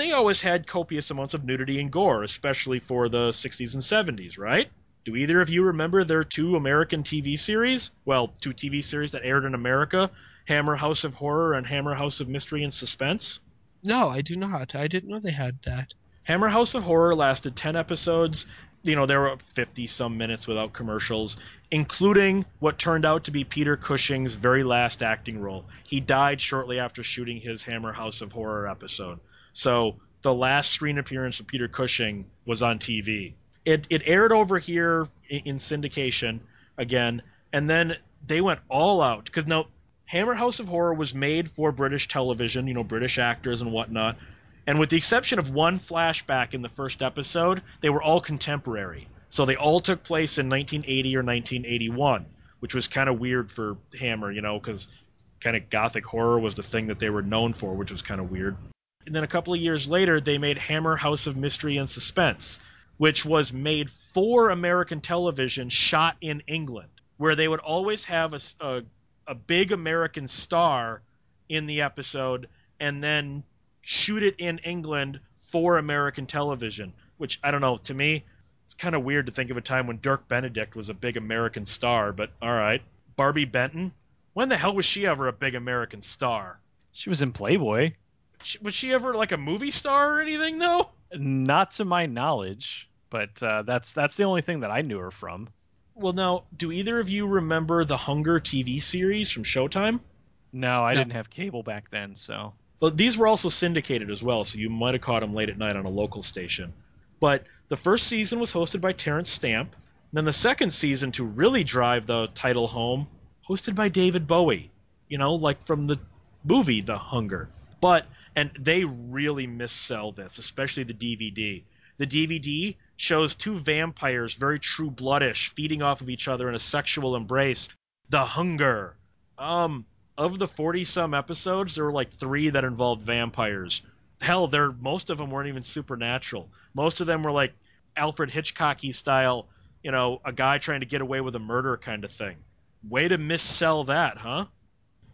S1: they always had copious amounts of nudity and gore, especially for the 60s and 70s, right? Do either of you remember their two American TV series? Well, two TV series that aired in America Hammer House of Horror and Hammer House of Mystery and Suspense?
S3: No, I do not. I didn't know they had that.
S1: Hammer House of Horror lasted 10 episodes. You know, there were 50 some minutes without commercials, including what turned out to be Peter Cushing's very last acting role. He died shortly after shooting his Hammer House of Horror episode. So the last screen appearance of Peter Cushing was on TV. It it aired over here in syndication again, and then they went all out because now Hammer House of Horror was made for British television, you know, British actors and whatnot. And with the exception of one flashback in the first episode, they were all contemporary. So they all took place in 1980 or 1981, which was kind of weird for Hammer, you know, because kind of gothic horror was the thing that they were known for, which was kind of weird. And then a couple of years later, they made Hammer House of Mystery and Suspense, which was made for American television, shot in England, where they would always have a, a, a big American star in the episode and then shoot it in England for American television. Which I don't know. To me, it's kind of weird to think of a time when Dirk Benedict was a big American star. But all right, Barbi Benton. When the hell was she ever a big American star?
S2: She was in Playboy.
S1: Was she ever like a movie star or anything though?
S2: Not to my knowledge, but uh, that's that's the only thing that I knew her from.
S1: Well, now, do either of you remember the Hunger TV series from Showtime?
S2: No, I
S3: No.
S2: didn't have cable back then, so
S1: Well, these were also syndicated as well, so you might have caught them late at night on a local station. But the first season was hosted by Terence Stamp. and Then the second season, to really drive the title home, hosted by David Bowie. You know, like from the movie The Hunger. But and they really missell this, especially the DVD. The DVD shows two vampires, very true bloodish, feeding off of each other in a sexual embrace. The Hunger. Um, of the 40 some episodes, there were like three that involved vampires. Hell, there most of them weren't even supernatural. Most of them were like Alfred Hitchcocky style, you know, a guy trying to get away with a murder kind of thing. Way to missell that, huh?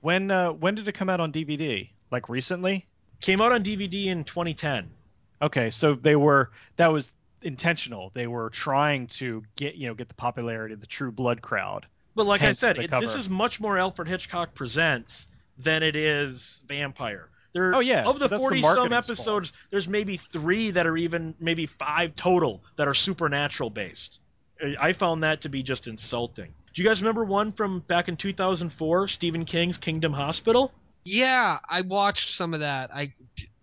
S2: when uh, when did it come out on DVD? Like recently?
S1: Came out on DVD in 2010.
S2: Okay, so they were that was intentional. They were trying to get you know get the popularity of the True Blood crowd.
S1: But like I said, it, this is much more Alfred Hitchcock Presents than it is Vampire. There,
S2: Oh, yeah,
S1: of the 40 some episodes, there's maybe three that are even, maybe five total that are supernatural based. I- I found that to be just insulting. Do you guys remember one from back in 2004, Stephen King's Kingdom Hospital?
S3: Yeah, I watched some of that. I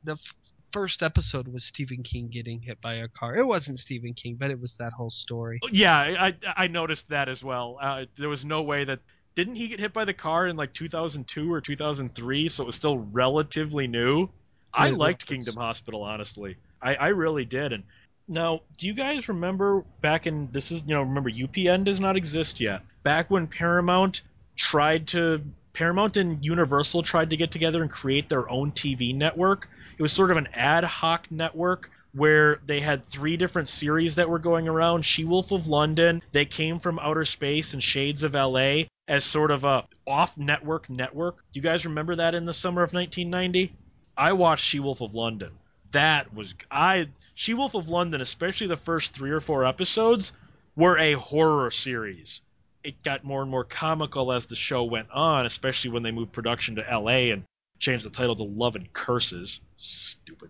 S3: the f- first episode was Stephen King getting hit by a car. It wasn't Stephen King, but it was that whole story.
S1: Yeah, I, I- I noticed that as well. Uh, there was no way that didn't he get hit by the car in like 2002 or 2003, so it was still relatively new. I
S3: It
S1: liked. Kingdom Hospital, honestly. I, I really did. And now, do you guys remember back in this is you know remember UPN does not exist yet. Back when Paramount tried to Paramount and Universal tried to get together and create their own TV network. It was sort of an ad hoc network where they had three different series that were going around. She Wolf of London, They Came from Outer Space, and Shades of LA as sort of a off-network network. Do you guys remember that in the summer of 1990? I watched She Wolf of London. That was I She Wolf of London, especially the first three or four episodes, were a horror series. It got more and more comical as the show went on, especially when they moved production to LA and changed the title to Love and Curses. Stupid.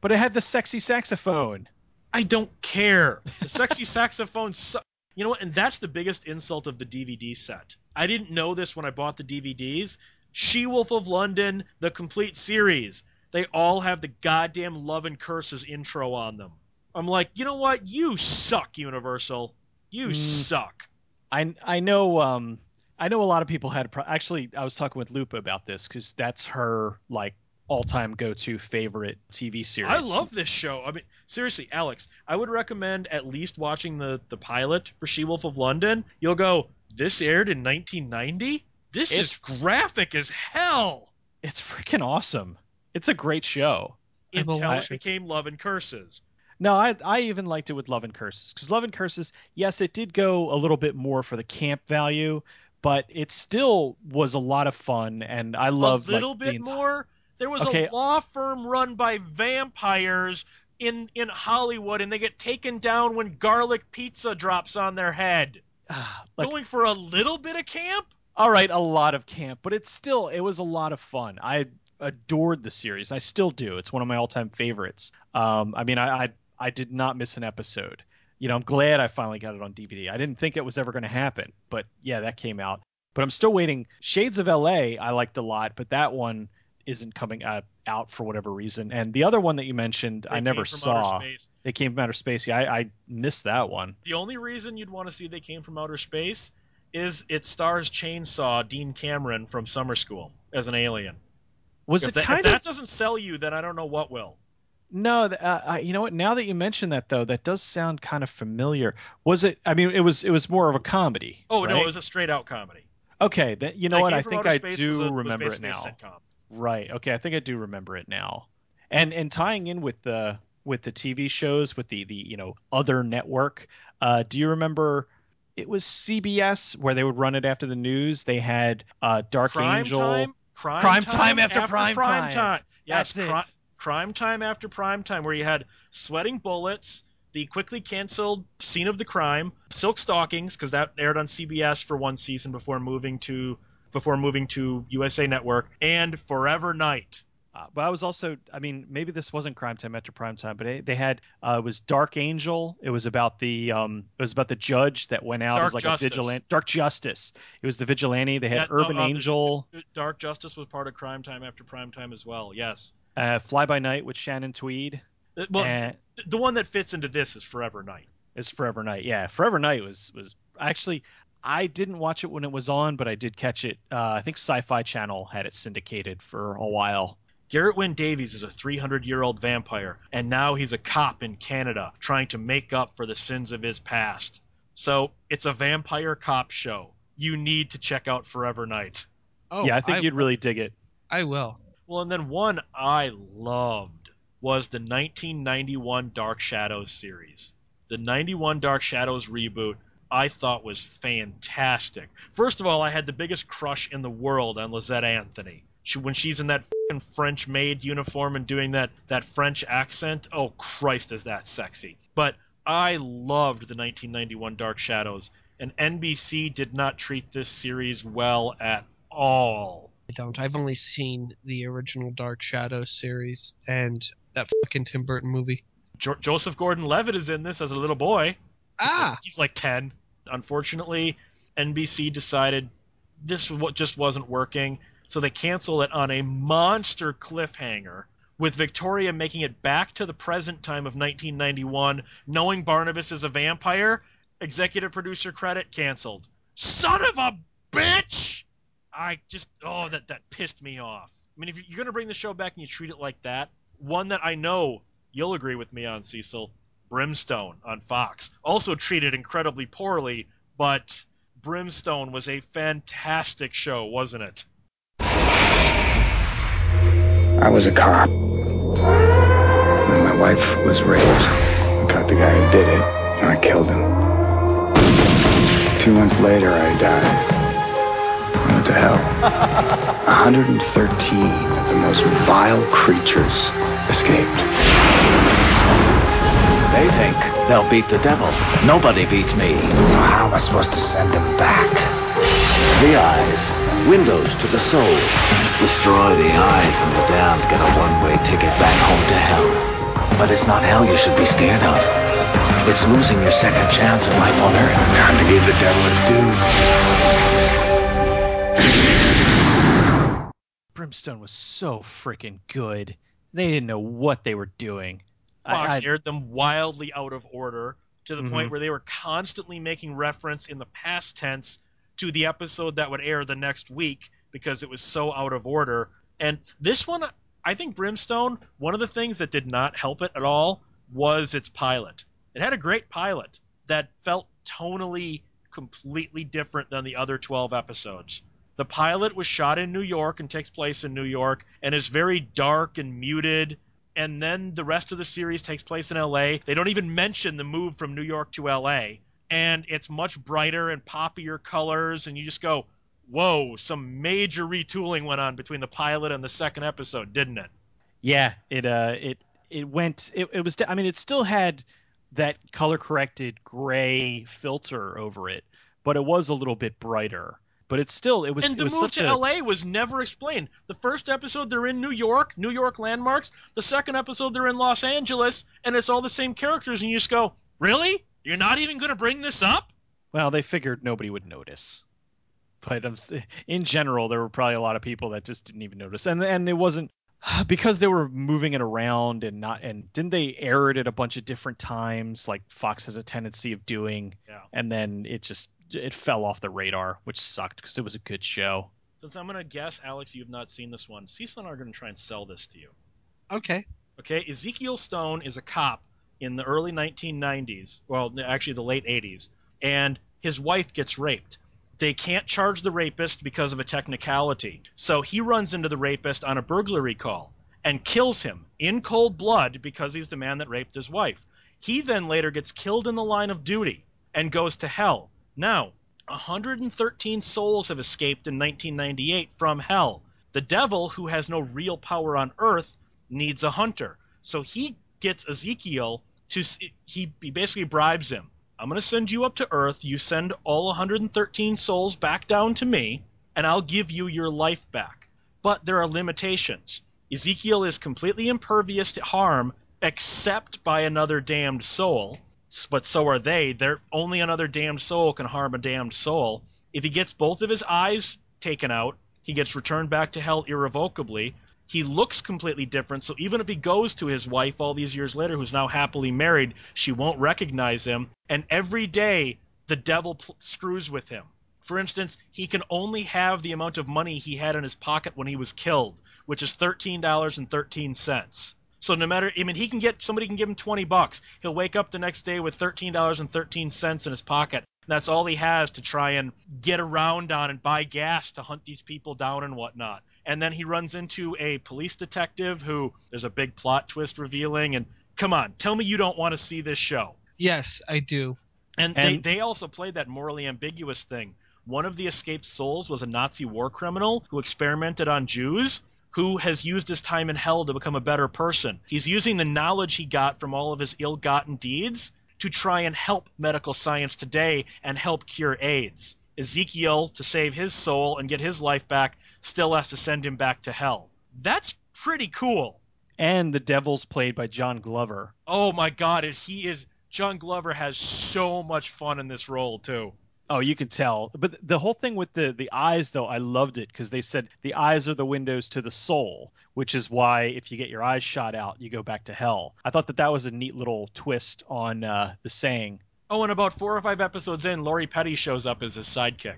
S2: But it had the sexy saxophone.
S1: I don't care. The sexy saxophone su- You know what? And that's the biggest insult of the DVD set. I didn't know this when I bought the DVDs. She Wolf of London, the complete series. They all have the goddamn Love and Curses intro on them. I'm like, you know what? You suck, Universal. You
S2: Mm.
S1: suck.
S2: I I know um I know a lot of people had pro- actually I was talking with Lupa about this because that's her like all-time go-to favorite TV series.
S1: I love this show. I mean, seriously, Alex, I would recommend at least watching the, the pilot for She Wolf of London. You'll go, this aired in 1990? This
S2: It's-
S1: is graphic as hell.
S2: It's freaking awesome. It's a great show.
S1: Until it became Love and Curses.
S2: No, I I even liked it with Love and Curses because Love and Curses, yes, it did go a little bit more for the camp value, but it still was a lot of fun, and I loved it.
S1: a little
S2: like, the
S1: bit more. There was
S2: Okay.
S1: a law firm run by vampires in in Hollywood, and they get taken down when garlic pizza drops on their head.
S2: Like
S1: Going for a little bit of camp?
S2: all right, a lot of camp, but it's still it was a lot of fun. I adored the series. I still do. It's one of my all-time favorites. Um, I mean, I, I I did not miss an episode. You know, I'm glad I finally got it on DVD. I didn't think it was ever going to happen, but yeah, that came out. But I'm still waiting. Shades of L.A. I liked a lot, but that one isn't coming uh, out for whatever reason. And the other one that you mentioned, I
S1: They
S2: never
S1: from outer
S2: saw.
S1: space.
S2: They came from outer space. Yeah, I, I missed that one.
S1: The only reason you'd want to see they came from outer space is it stars Chainsaw Dean Cameron from Summer School as an alien.
S2: Was
S1: if
S2: it
S1: that,
S2: kind
S1: if
S2: of
S1: that doesn't sell you, then I don't know what will.
S2: No, uh, I- you know what? Now that you mention that, though, that does sound kind of familiar. Was it? I mean, it was. It was more of a comedy.
S1: Oh no, it was a straight out comedy.
S2: Okay, then you know what? I think I do
S1: a,
S2: remember it now.
S1: sitcom.
S2: Right. Okay, I think I do remember it now. And and tying in with the with the TV shows with the the you know other network. Uh, do you remember it was CBS where they would run it after the news. They had uh, Dark
S1: Crime
S2: Angel.
S1: time, crime,
S2: Crime time after prime
S1: prime
S2: time.
S1: Yes,
S2: That's it.
S1: cri- crime time after prime time, where you had sweating bullets, the quickly canceled scene of the crime, silk stockings, because that aired on CBS for one season before moving to before moving to USA Network, and Forever Knight.
S2: Uh, but I was also, I mean, maybe this wasn't Crime Time after Prime Time, but they, they had uh, it was Dark Angel. It was about the um, it was about the judge that went out
S1: Dark
S2: as like
S1: Justice.
S2: a vigilante. Dark Justice. It was the vigilante. They had
S1: Yeah, no,
S2: Urban
S1: uh,
S2: Angel,
S1: Dark Justice was part of Crime Time after Prime Time as well. Yes.
S2: uh, Fly by Night with Shannon Tweed.
S1: Uh, Well,
S2: and
S1: the one that fits into this is Forever Knight.
S2: it's Forever Knight. Yeah, Forever Knight was was actually. I didn't watch it when it was on, but I did catch it. Uh, I think Sci-Fi Channel had it syndicated for a while.
S1: Geraint Wyn Davies is a 300 year old vampire, and now he's a cop in Canada trying to make up for the sins of his past. So it's a vampire cop show. You need to check out Forever Knight.
S3: Oh,
S2: yeah, I think you'd really dig it.
S3: I will.
S1: Well, and then one I loved was the 1991 Dark Shadows series. The 91 Dark Shadows reboot I thought was fantastic. First of all, I had the biggest crush in the world on Lysette Anthony. She, when she's in that fing French maid uniform and doing that, that French accent, oh Christ, is that sexy. But I loved the 1991 Dark Shadows, and NBC did not treat this series well at all.
S3: I don't. I've only seen the original Dark Shadows series and that fucking Tim Burton movie.
S1: Jo- Joseph Gordon-Levitt is in this as a little boy. He's
S3: Ah,
S1: like, he's like 10. Unfortunately, NBC decided this just wasn't working, so they cancel it on a monster cliffhanger, with Victoria making it back to the present time of 1991, knowing Barnabas is a vampire. Executive producer credit canceled. Son of a bitch! I just oh that that pissed me off. I mean, if you're gonna bring the show back and you treat it like that, one that I know you'll agree with me on, Cecil, Brimstone on Fox. Also treated incredibly poorly, but Brimstone was a fantastic show, wasn't it?
S5: I was a cop. When my wife was raped, I caught the guy who did it, and I killed him. Two months later, I died. I went to hell. 113 of the most vile creatures escaped.
S6: They think they'll beat the devil. Nobody beats me.
S5: So how am I supposed to send them back?
S6: The eyes, windows to the soul. Destroy the eyes and the damned get a one-way ticket back home to hell. But it's not hell you should be scared of. It's losing your second chance at life on earth.
S5: Time to give the devil his due.
S2: Brimstone was so freaking good. They didn't know what they were doing. I-
S1: Fox
S2: I-
S1: aired them wildly out of order to the point
S2: Mhm.
S1: where they were constantly making reference in the past tense to the episode that would air the next week because it was so out of order. And this one, I think Brimstone, one of the things that did not help it at all was its pilot. It had a great pilot that felt tonally completely different than the other 12 episodes. The pilot was shot in New York and takes place in New York and is very dark and muted and then the rest of the series takes place in LA. They don't even mention the move from New York to LA, and it's much brighter and poppier colors, and you just go, "Whoa!" Some major retooling went on between the pilot and the second episode, didn't it?
S2: Yeah, it uh it it went it, it was I mean it still had that color corrected gray filter over it, but it was a little bit brighter. But it's still it was
S1: and the
S2: was
S1: move to
S2: a,
S1: LA was never explained. The first episode they're in New York, New York landmarks. The second episode they're in Los Angeles, and it's all the same characters, and you just go, "Really? You're not even going to bring this up?"
S2: Well, they figured nobody would notice. But um, in general, there were probably a lot of people that just didn't even notice, and and it wasn't because they were moving it around and not and didn't they air it at a bunch of different times like Fox has a tendency of doing,
S1: Yeah.
S2: and then it just it fell off the radar, which sucked because it was a good show.
S1: Since I'm going to guess, Alex, you've not seen this one. Cecil and I are going to try and sell this to you.
S3: okay.
S1: Okay, Ezekiel Stone is a cop in the early 1990s, well, actually the late 80s, and his wife gets raped. They can't charge the rapist because of a technicality. So he runs into the rapist on a burglary call and kills him in cold blood because he's the man that raped his wife. He then later gets killed in the line of duty and goes to hell. Now, 113 souls have escaped in 1998 from hell. The devil, who has no real power on earth, needs a hunter. So he gets Ezekiel to he, he basically bribes him. I'm going to send you up to earth. You send all 113 souls back down to me, and I'll give you your life back. But there are limitations. Ezekiel is completely impervious to harm except by another damned soul. But so are they. They're only another damned soul can harm a damned soul. If he gets both of his eyes taken out, he gets returned back to hell irrevocably. He looks completely different, so even if he goes to his wife all these years later, who's now happily married, she won't recognize him. And every day, the devil pl- screws with him. For instance, he can only have the amount of money he had in his pocket when he was killed, which is $13.13. So no matter, I mean, he can get somebody can give him twenty bucks. He'll wake up the next day with thirteen dollars and thirteen cents in his pocket. That's all he has to try and get around on and buy gas to hunt these people down and whatnot. And then he runs into a police detective who there's a big plot twist revealing. And come on, tell me you don't want to see this show.
S3: Yes, I do.
S1: And, and they, they also played that morally ambiguous thing. One of the escaped souls was a Nazi war criminal who experimented on Jews who has used his time in hell to become a better person. He's using the knowledge he got from all of his ill gotten deeds to try and help medical science today and help cure AIDS. Ezekiel, to save his soul and get his life back, still has to send him back to hell. That's pretty cool.
S2: And the devil's played by John Glover.
S1: Oh my god, he is John Glover has so much fun in this role too.
S2: Oh, you can tell. But the whole thing with the the eyes, though, I loved it because they said the eyes are the windows to the soul, which is why if you get your eyes shot out, you go back to hell. I thought that that was a neat little twist on uh, the saying.
S1: Oh, and about four or five episodes in, Lori Petty shows up as his sidekick.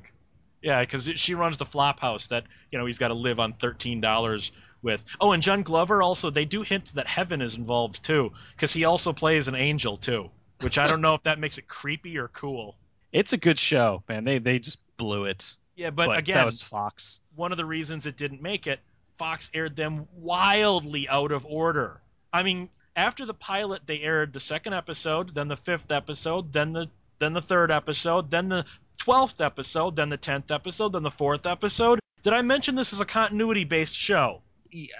S1: Yeah, because she runs the flop house that you know he's got to live on thirteen dollars with. Oh, and John Glover also they do hint that heaven is involved too, because he also plays an angel too, which I don't know if that makes it creepy or cool.
S2: It's a good show, man. They they just blew it.
S1: Yeah, but,
S2: but
S1: again,
S2: that was Fox.
S1: One of the reasons it didn't make it, Fox aired them wildly out of order. I mean, after the pilot, they aired the second episode, then the fifth episode, then the then the third episode, then the twelfth episode, then the tenth episode, then the fourth episode. Did I mention this is a continuity based show?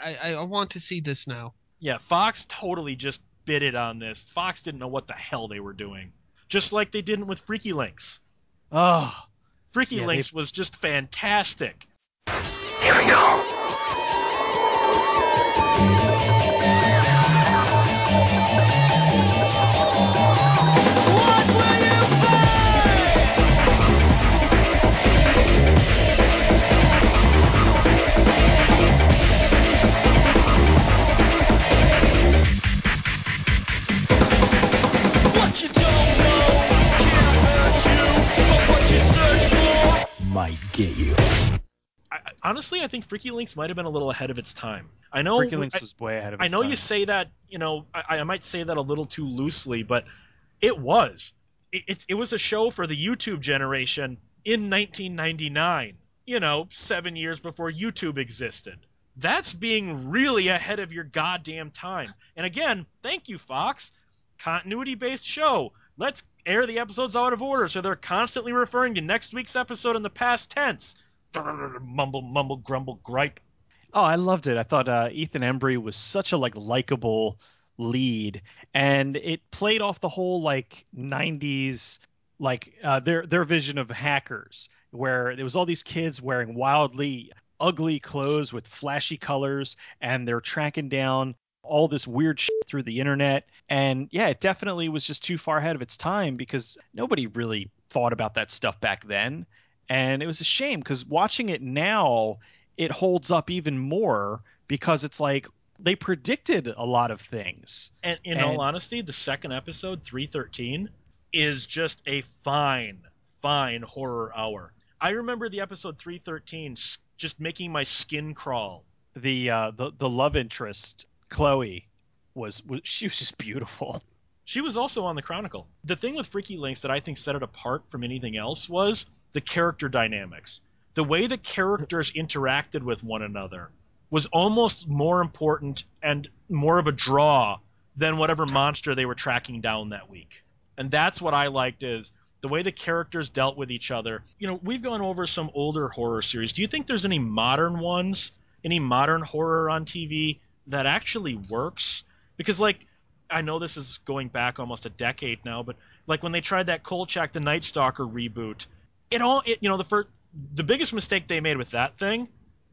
S3: I, I want to see this now.
S1: Yeah, Fox totally just bid it on this. Fox didn't know what the hell they were doing just like they didn't with Freaky Links.
S2: Oh,
S1: Freaky yeah, Links was just fantastic.
S6: Here we go. Might get you.
S1: I, honestly, I think Freaky Links might have been a little ahead of its time. I know
S2: Freaky Links I, was way ahead of.
S1: I know
S2: time.
S1: you say that, you know, I, I, might say that a little too loosely, but it was. It, it, it was a show for the YouTube generation in 1999. You know, seven years before YouTube existed. That's being really ahead of your goddamn time. And again, thank you, Fox. Continuity based show let's air the episodes out of order so they're constantly referring to next week's episode in the past tense. Mumble, mumble, grumble, gripe.
S2: Oh, I loved it. I thought uh, Ethan Embry was such a like likable lead, and it played off the whole like '90s like uh, their their vision of hackers, where there was all these kids wearing wildly ugly clothes with flashy colors, and they're tracking down all this weird shit through the internet. And yeah, it definitely was just too far ahead of its time because nobody really thought about that stuff back then. And it was a shame because watching it now, it holds up even more because it's like they predicted a lot of things.
S1: And in and, all honesty, the second episode, 313, is just a fine, fine horror hour. I remember the episode 313 just making my skin crawl.
S2: The uh, the the love interest Chloe was, was she was just beautiful.
S1: She was also on the Chronicle. The thing with Freaky Links that I think set it apart from anything else was the character dynamics. The way the characters interacted with one another was almost more important and more of a draw than whatever monster they were tracking down that week. And that's what I liked is the way the characters dealt with each other. You know, we've gone over some older horror series. Do you think there's any modern ones, any modern horror on TV that actually works? Because like I know this is going back almost a decade now, but like when they tried that Kolchak the Night Stalker reboot, it all it, you know the first the biggest mistake they made with that thing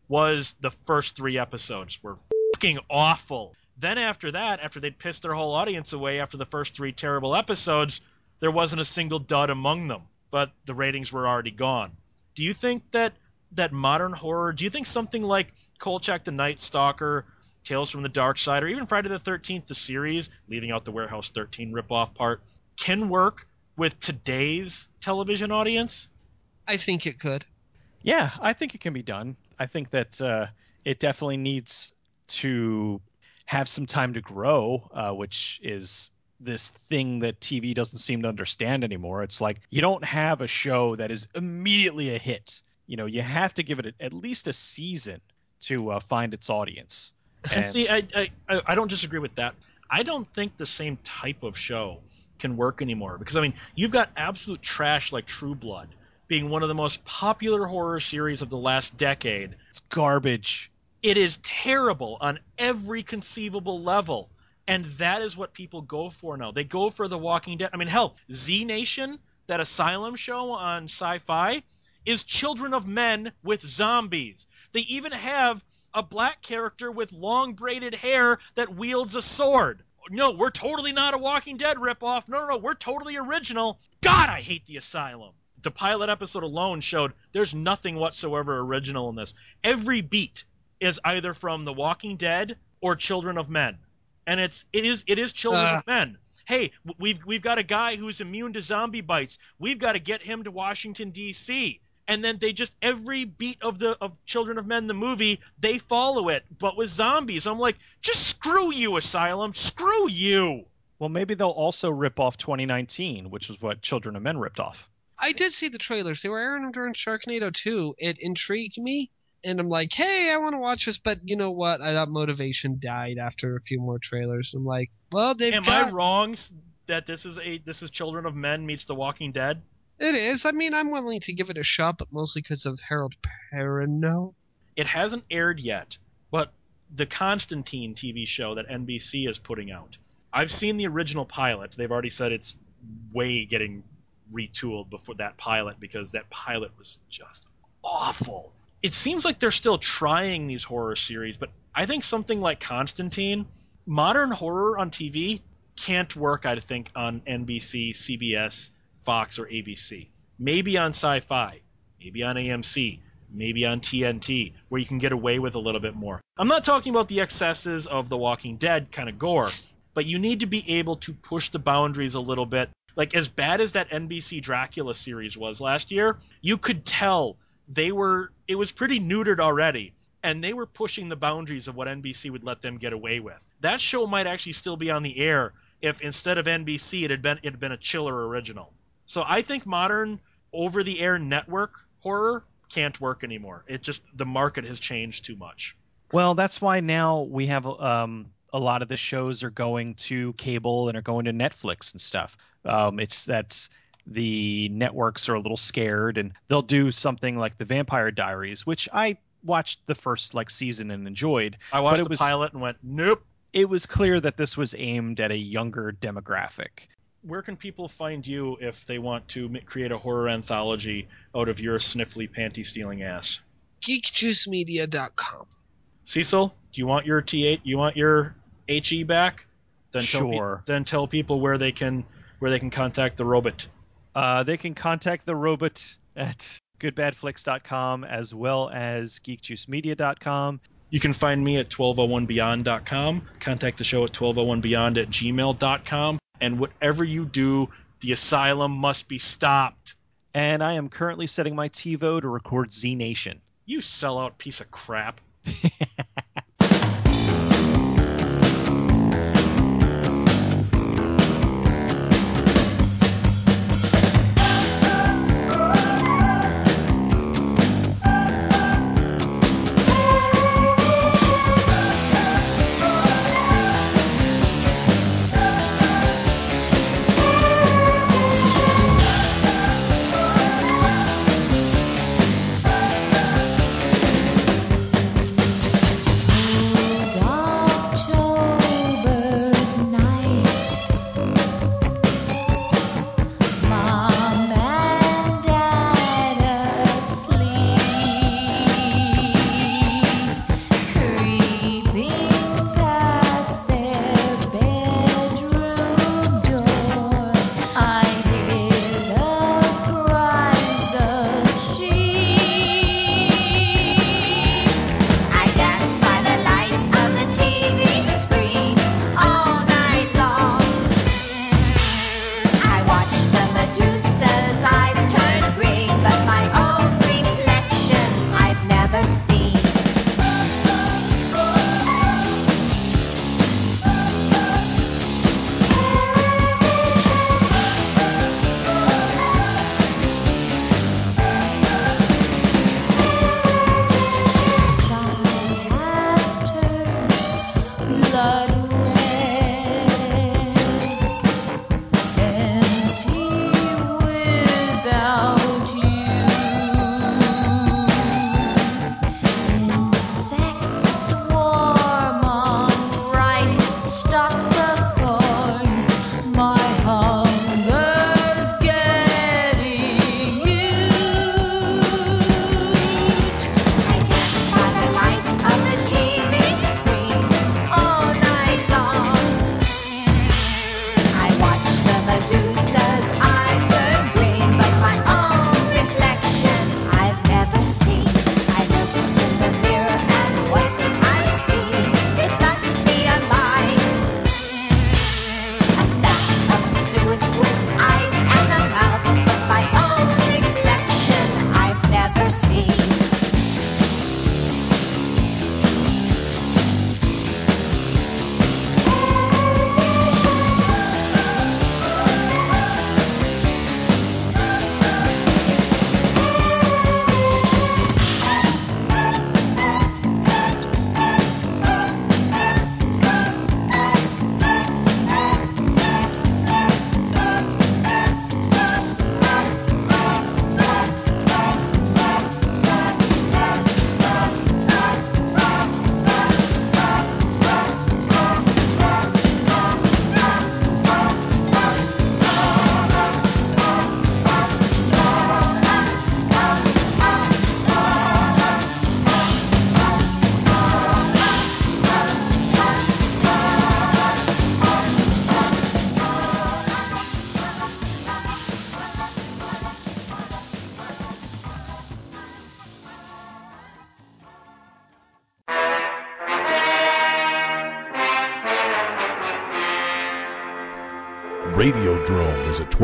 S1: was the first three episodes were fucking awful. Then after that, after they'd pissed their whole audience away after the first three terrible episodes, there wasn't a single dud among them. But the ratings were already gone. Do you think that that modern horror? Do you think something like Kolchak the Night Stalker, Tales from the Dark Side, or even Friday the Thirteenth the series, leaving out the Warehouse 13 ripoff part, can work with today's television audience?
S3: I think it could.
S2: Yeah, I think it can be done. I think that uh, it definitely needs to have some time to grow, uh, which is this thing that TV doesn't seem to understand anymore. It's like you don't have a show that is immediately a hit. You know, you have to give it a, at least a season to uh, find its audience.
S1: And, see, I, I I don't disagree with that. I don't think the same type of show can work anymore because I mean, you've got absolute trash like True Blood being one of the most popular horror series of the last decade.
S2: It's garbage.
S1: It is terrible on every conceivable level. And that is what people go for now. They go for The Walking Dead. I mean, hell, Z Nation, that asylum show on sci fi, is children of men with zombies. They even have a black character with long braided hair that wields a sword. No, we're totally not a Walking Dead ripoff. No, no, no, we're totally original. God, I hate the asylum. The pilot episode alone showed there's nothing whatsoever original in this. Every beat is either from The Walking Dead or Children of Men, and it's it is it is Children
S3: Uh.
S1: of Men. Hey, we've we've got a guy who's immune to zombie bites. We've got to get him to Washington D.C. And then they just every beat of the of Children of Men the movie they follow it, but with zombies. I'm like, just screw you, Asylum, screw you.
S2: Well, maybe they'll also rip off 2019, which is what Children of Men ripped off.
S3: I did see the trailers. They were airing them during Sharknado 2. It intrigued me, and I'm like, hey, I want to watch this. But you know what? I, that motivation died after a few more trailers. I'm like, well, they've
S1: Am
S3: got.
S1: I wrong that this is a this is Children of Men meets The Walking Dead?
S3: It is. I mean, I'm willing to give it a shot, but mostly because of Harold Perrineau.
S1: It hasn't aired yet, but the Constantine TV show that NBC is putting out. I've seen the original pilot. They've already said it's way getting retooled before that pilot because that pilot was just awful. It seems like they're still trying these horror series, but I think something like Constantine, modern horror on TV can't work, I think, on NBC, CBS, Fox, or ABC. Maybe on sci fi, maybe on AMC, maybe on TNT, where you can get away with a little bit more. I'm not talking about the excesses of The Walking Dead kind of gore, but you need to be able to push the boundaries a little bit. Like, as bad as that NBC Dracula series was last year, you could tell they were, it was pretty neutered already. And they were pushing the boundaries of what NBC would let them get away with. That show might actually still be on the air if instead of NBC it had been it had been a chiller original. So I think modern over the air network horror can't work anymore. It just the market has changed too much.
S2: Well, that's why now we have um, a lot of the shows are going to cable and are going to Netflix and stuff. Um, it's that the networks are a little scared and they'll do something like the Vampire Diaries, which I watched the first like season and enjoyed.
S1: I watched the
S2: was-
S1: pilot and went, nope.
S2: It was clear that this was aimed at a younger demographic.
S1: Where can people find you if they want to create a horror anthology out of your sniffly panty stealing ass?
S3: GeekJuiceMedia.com.
S1: Cecil, do you want your T8? You want your HE back? Then tell pe-
S2: Sure.
S1: then tell people where they can where they can contact the robot.
S2: Uh, they can contact the robot at goodbadflix.com as well as geekjuicemedia.com.
S1: You can find me at 1201beyond.com. Contact the show at 1201beyond at gmail.com. And whatever you do, the asylum must be stopped.
S2: And I am currently setting my TiVo to record Z Nation.
S1: You sellout piece of crap.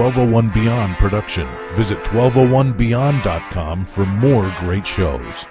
S7: 1201 Beyond production. Visit 1201beyond.com for more great shows.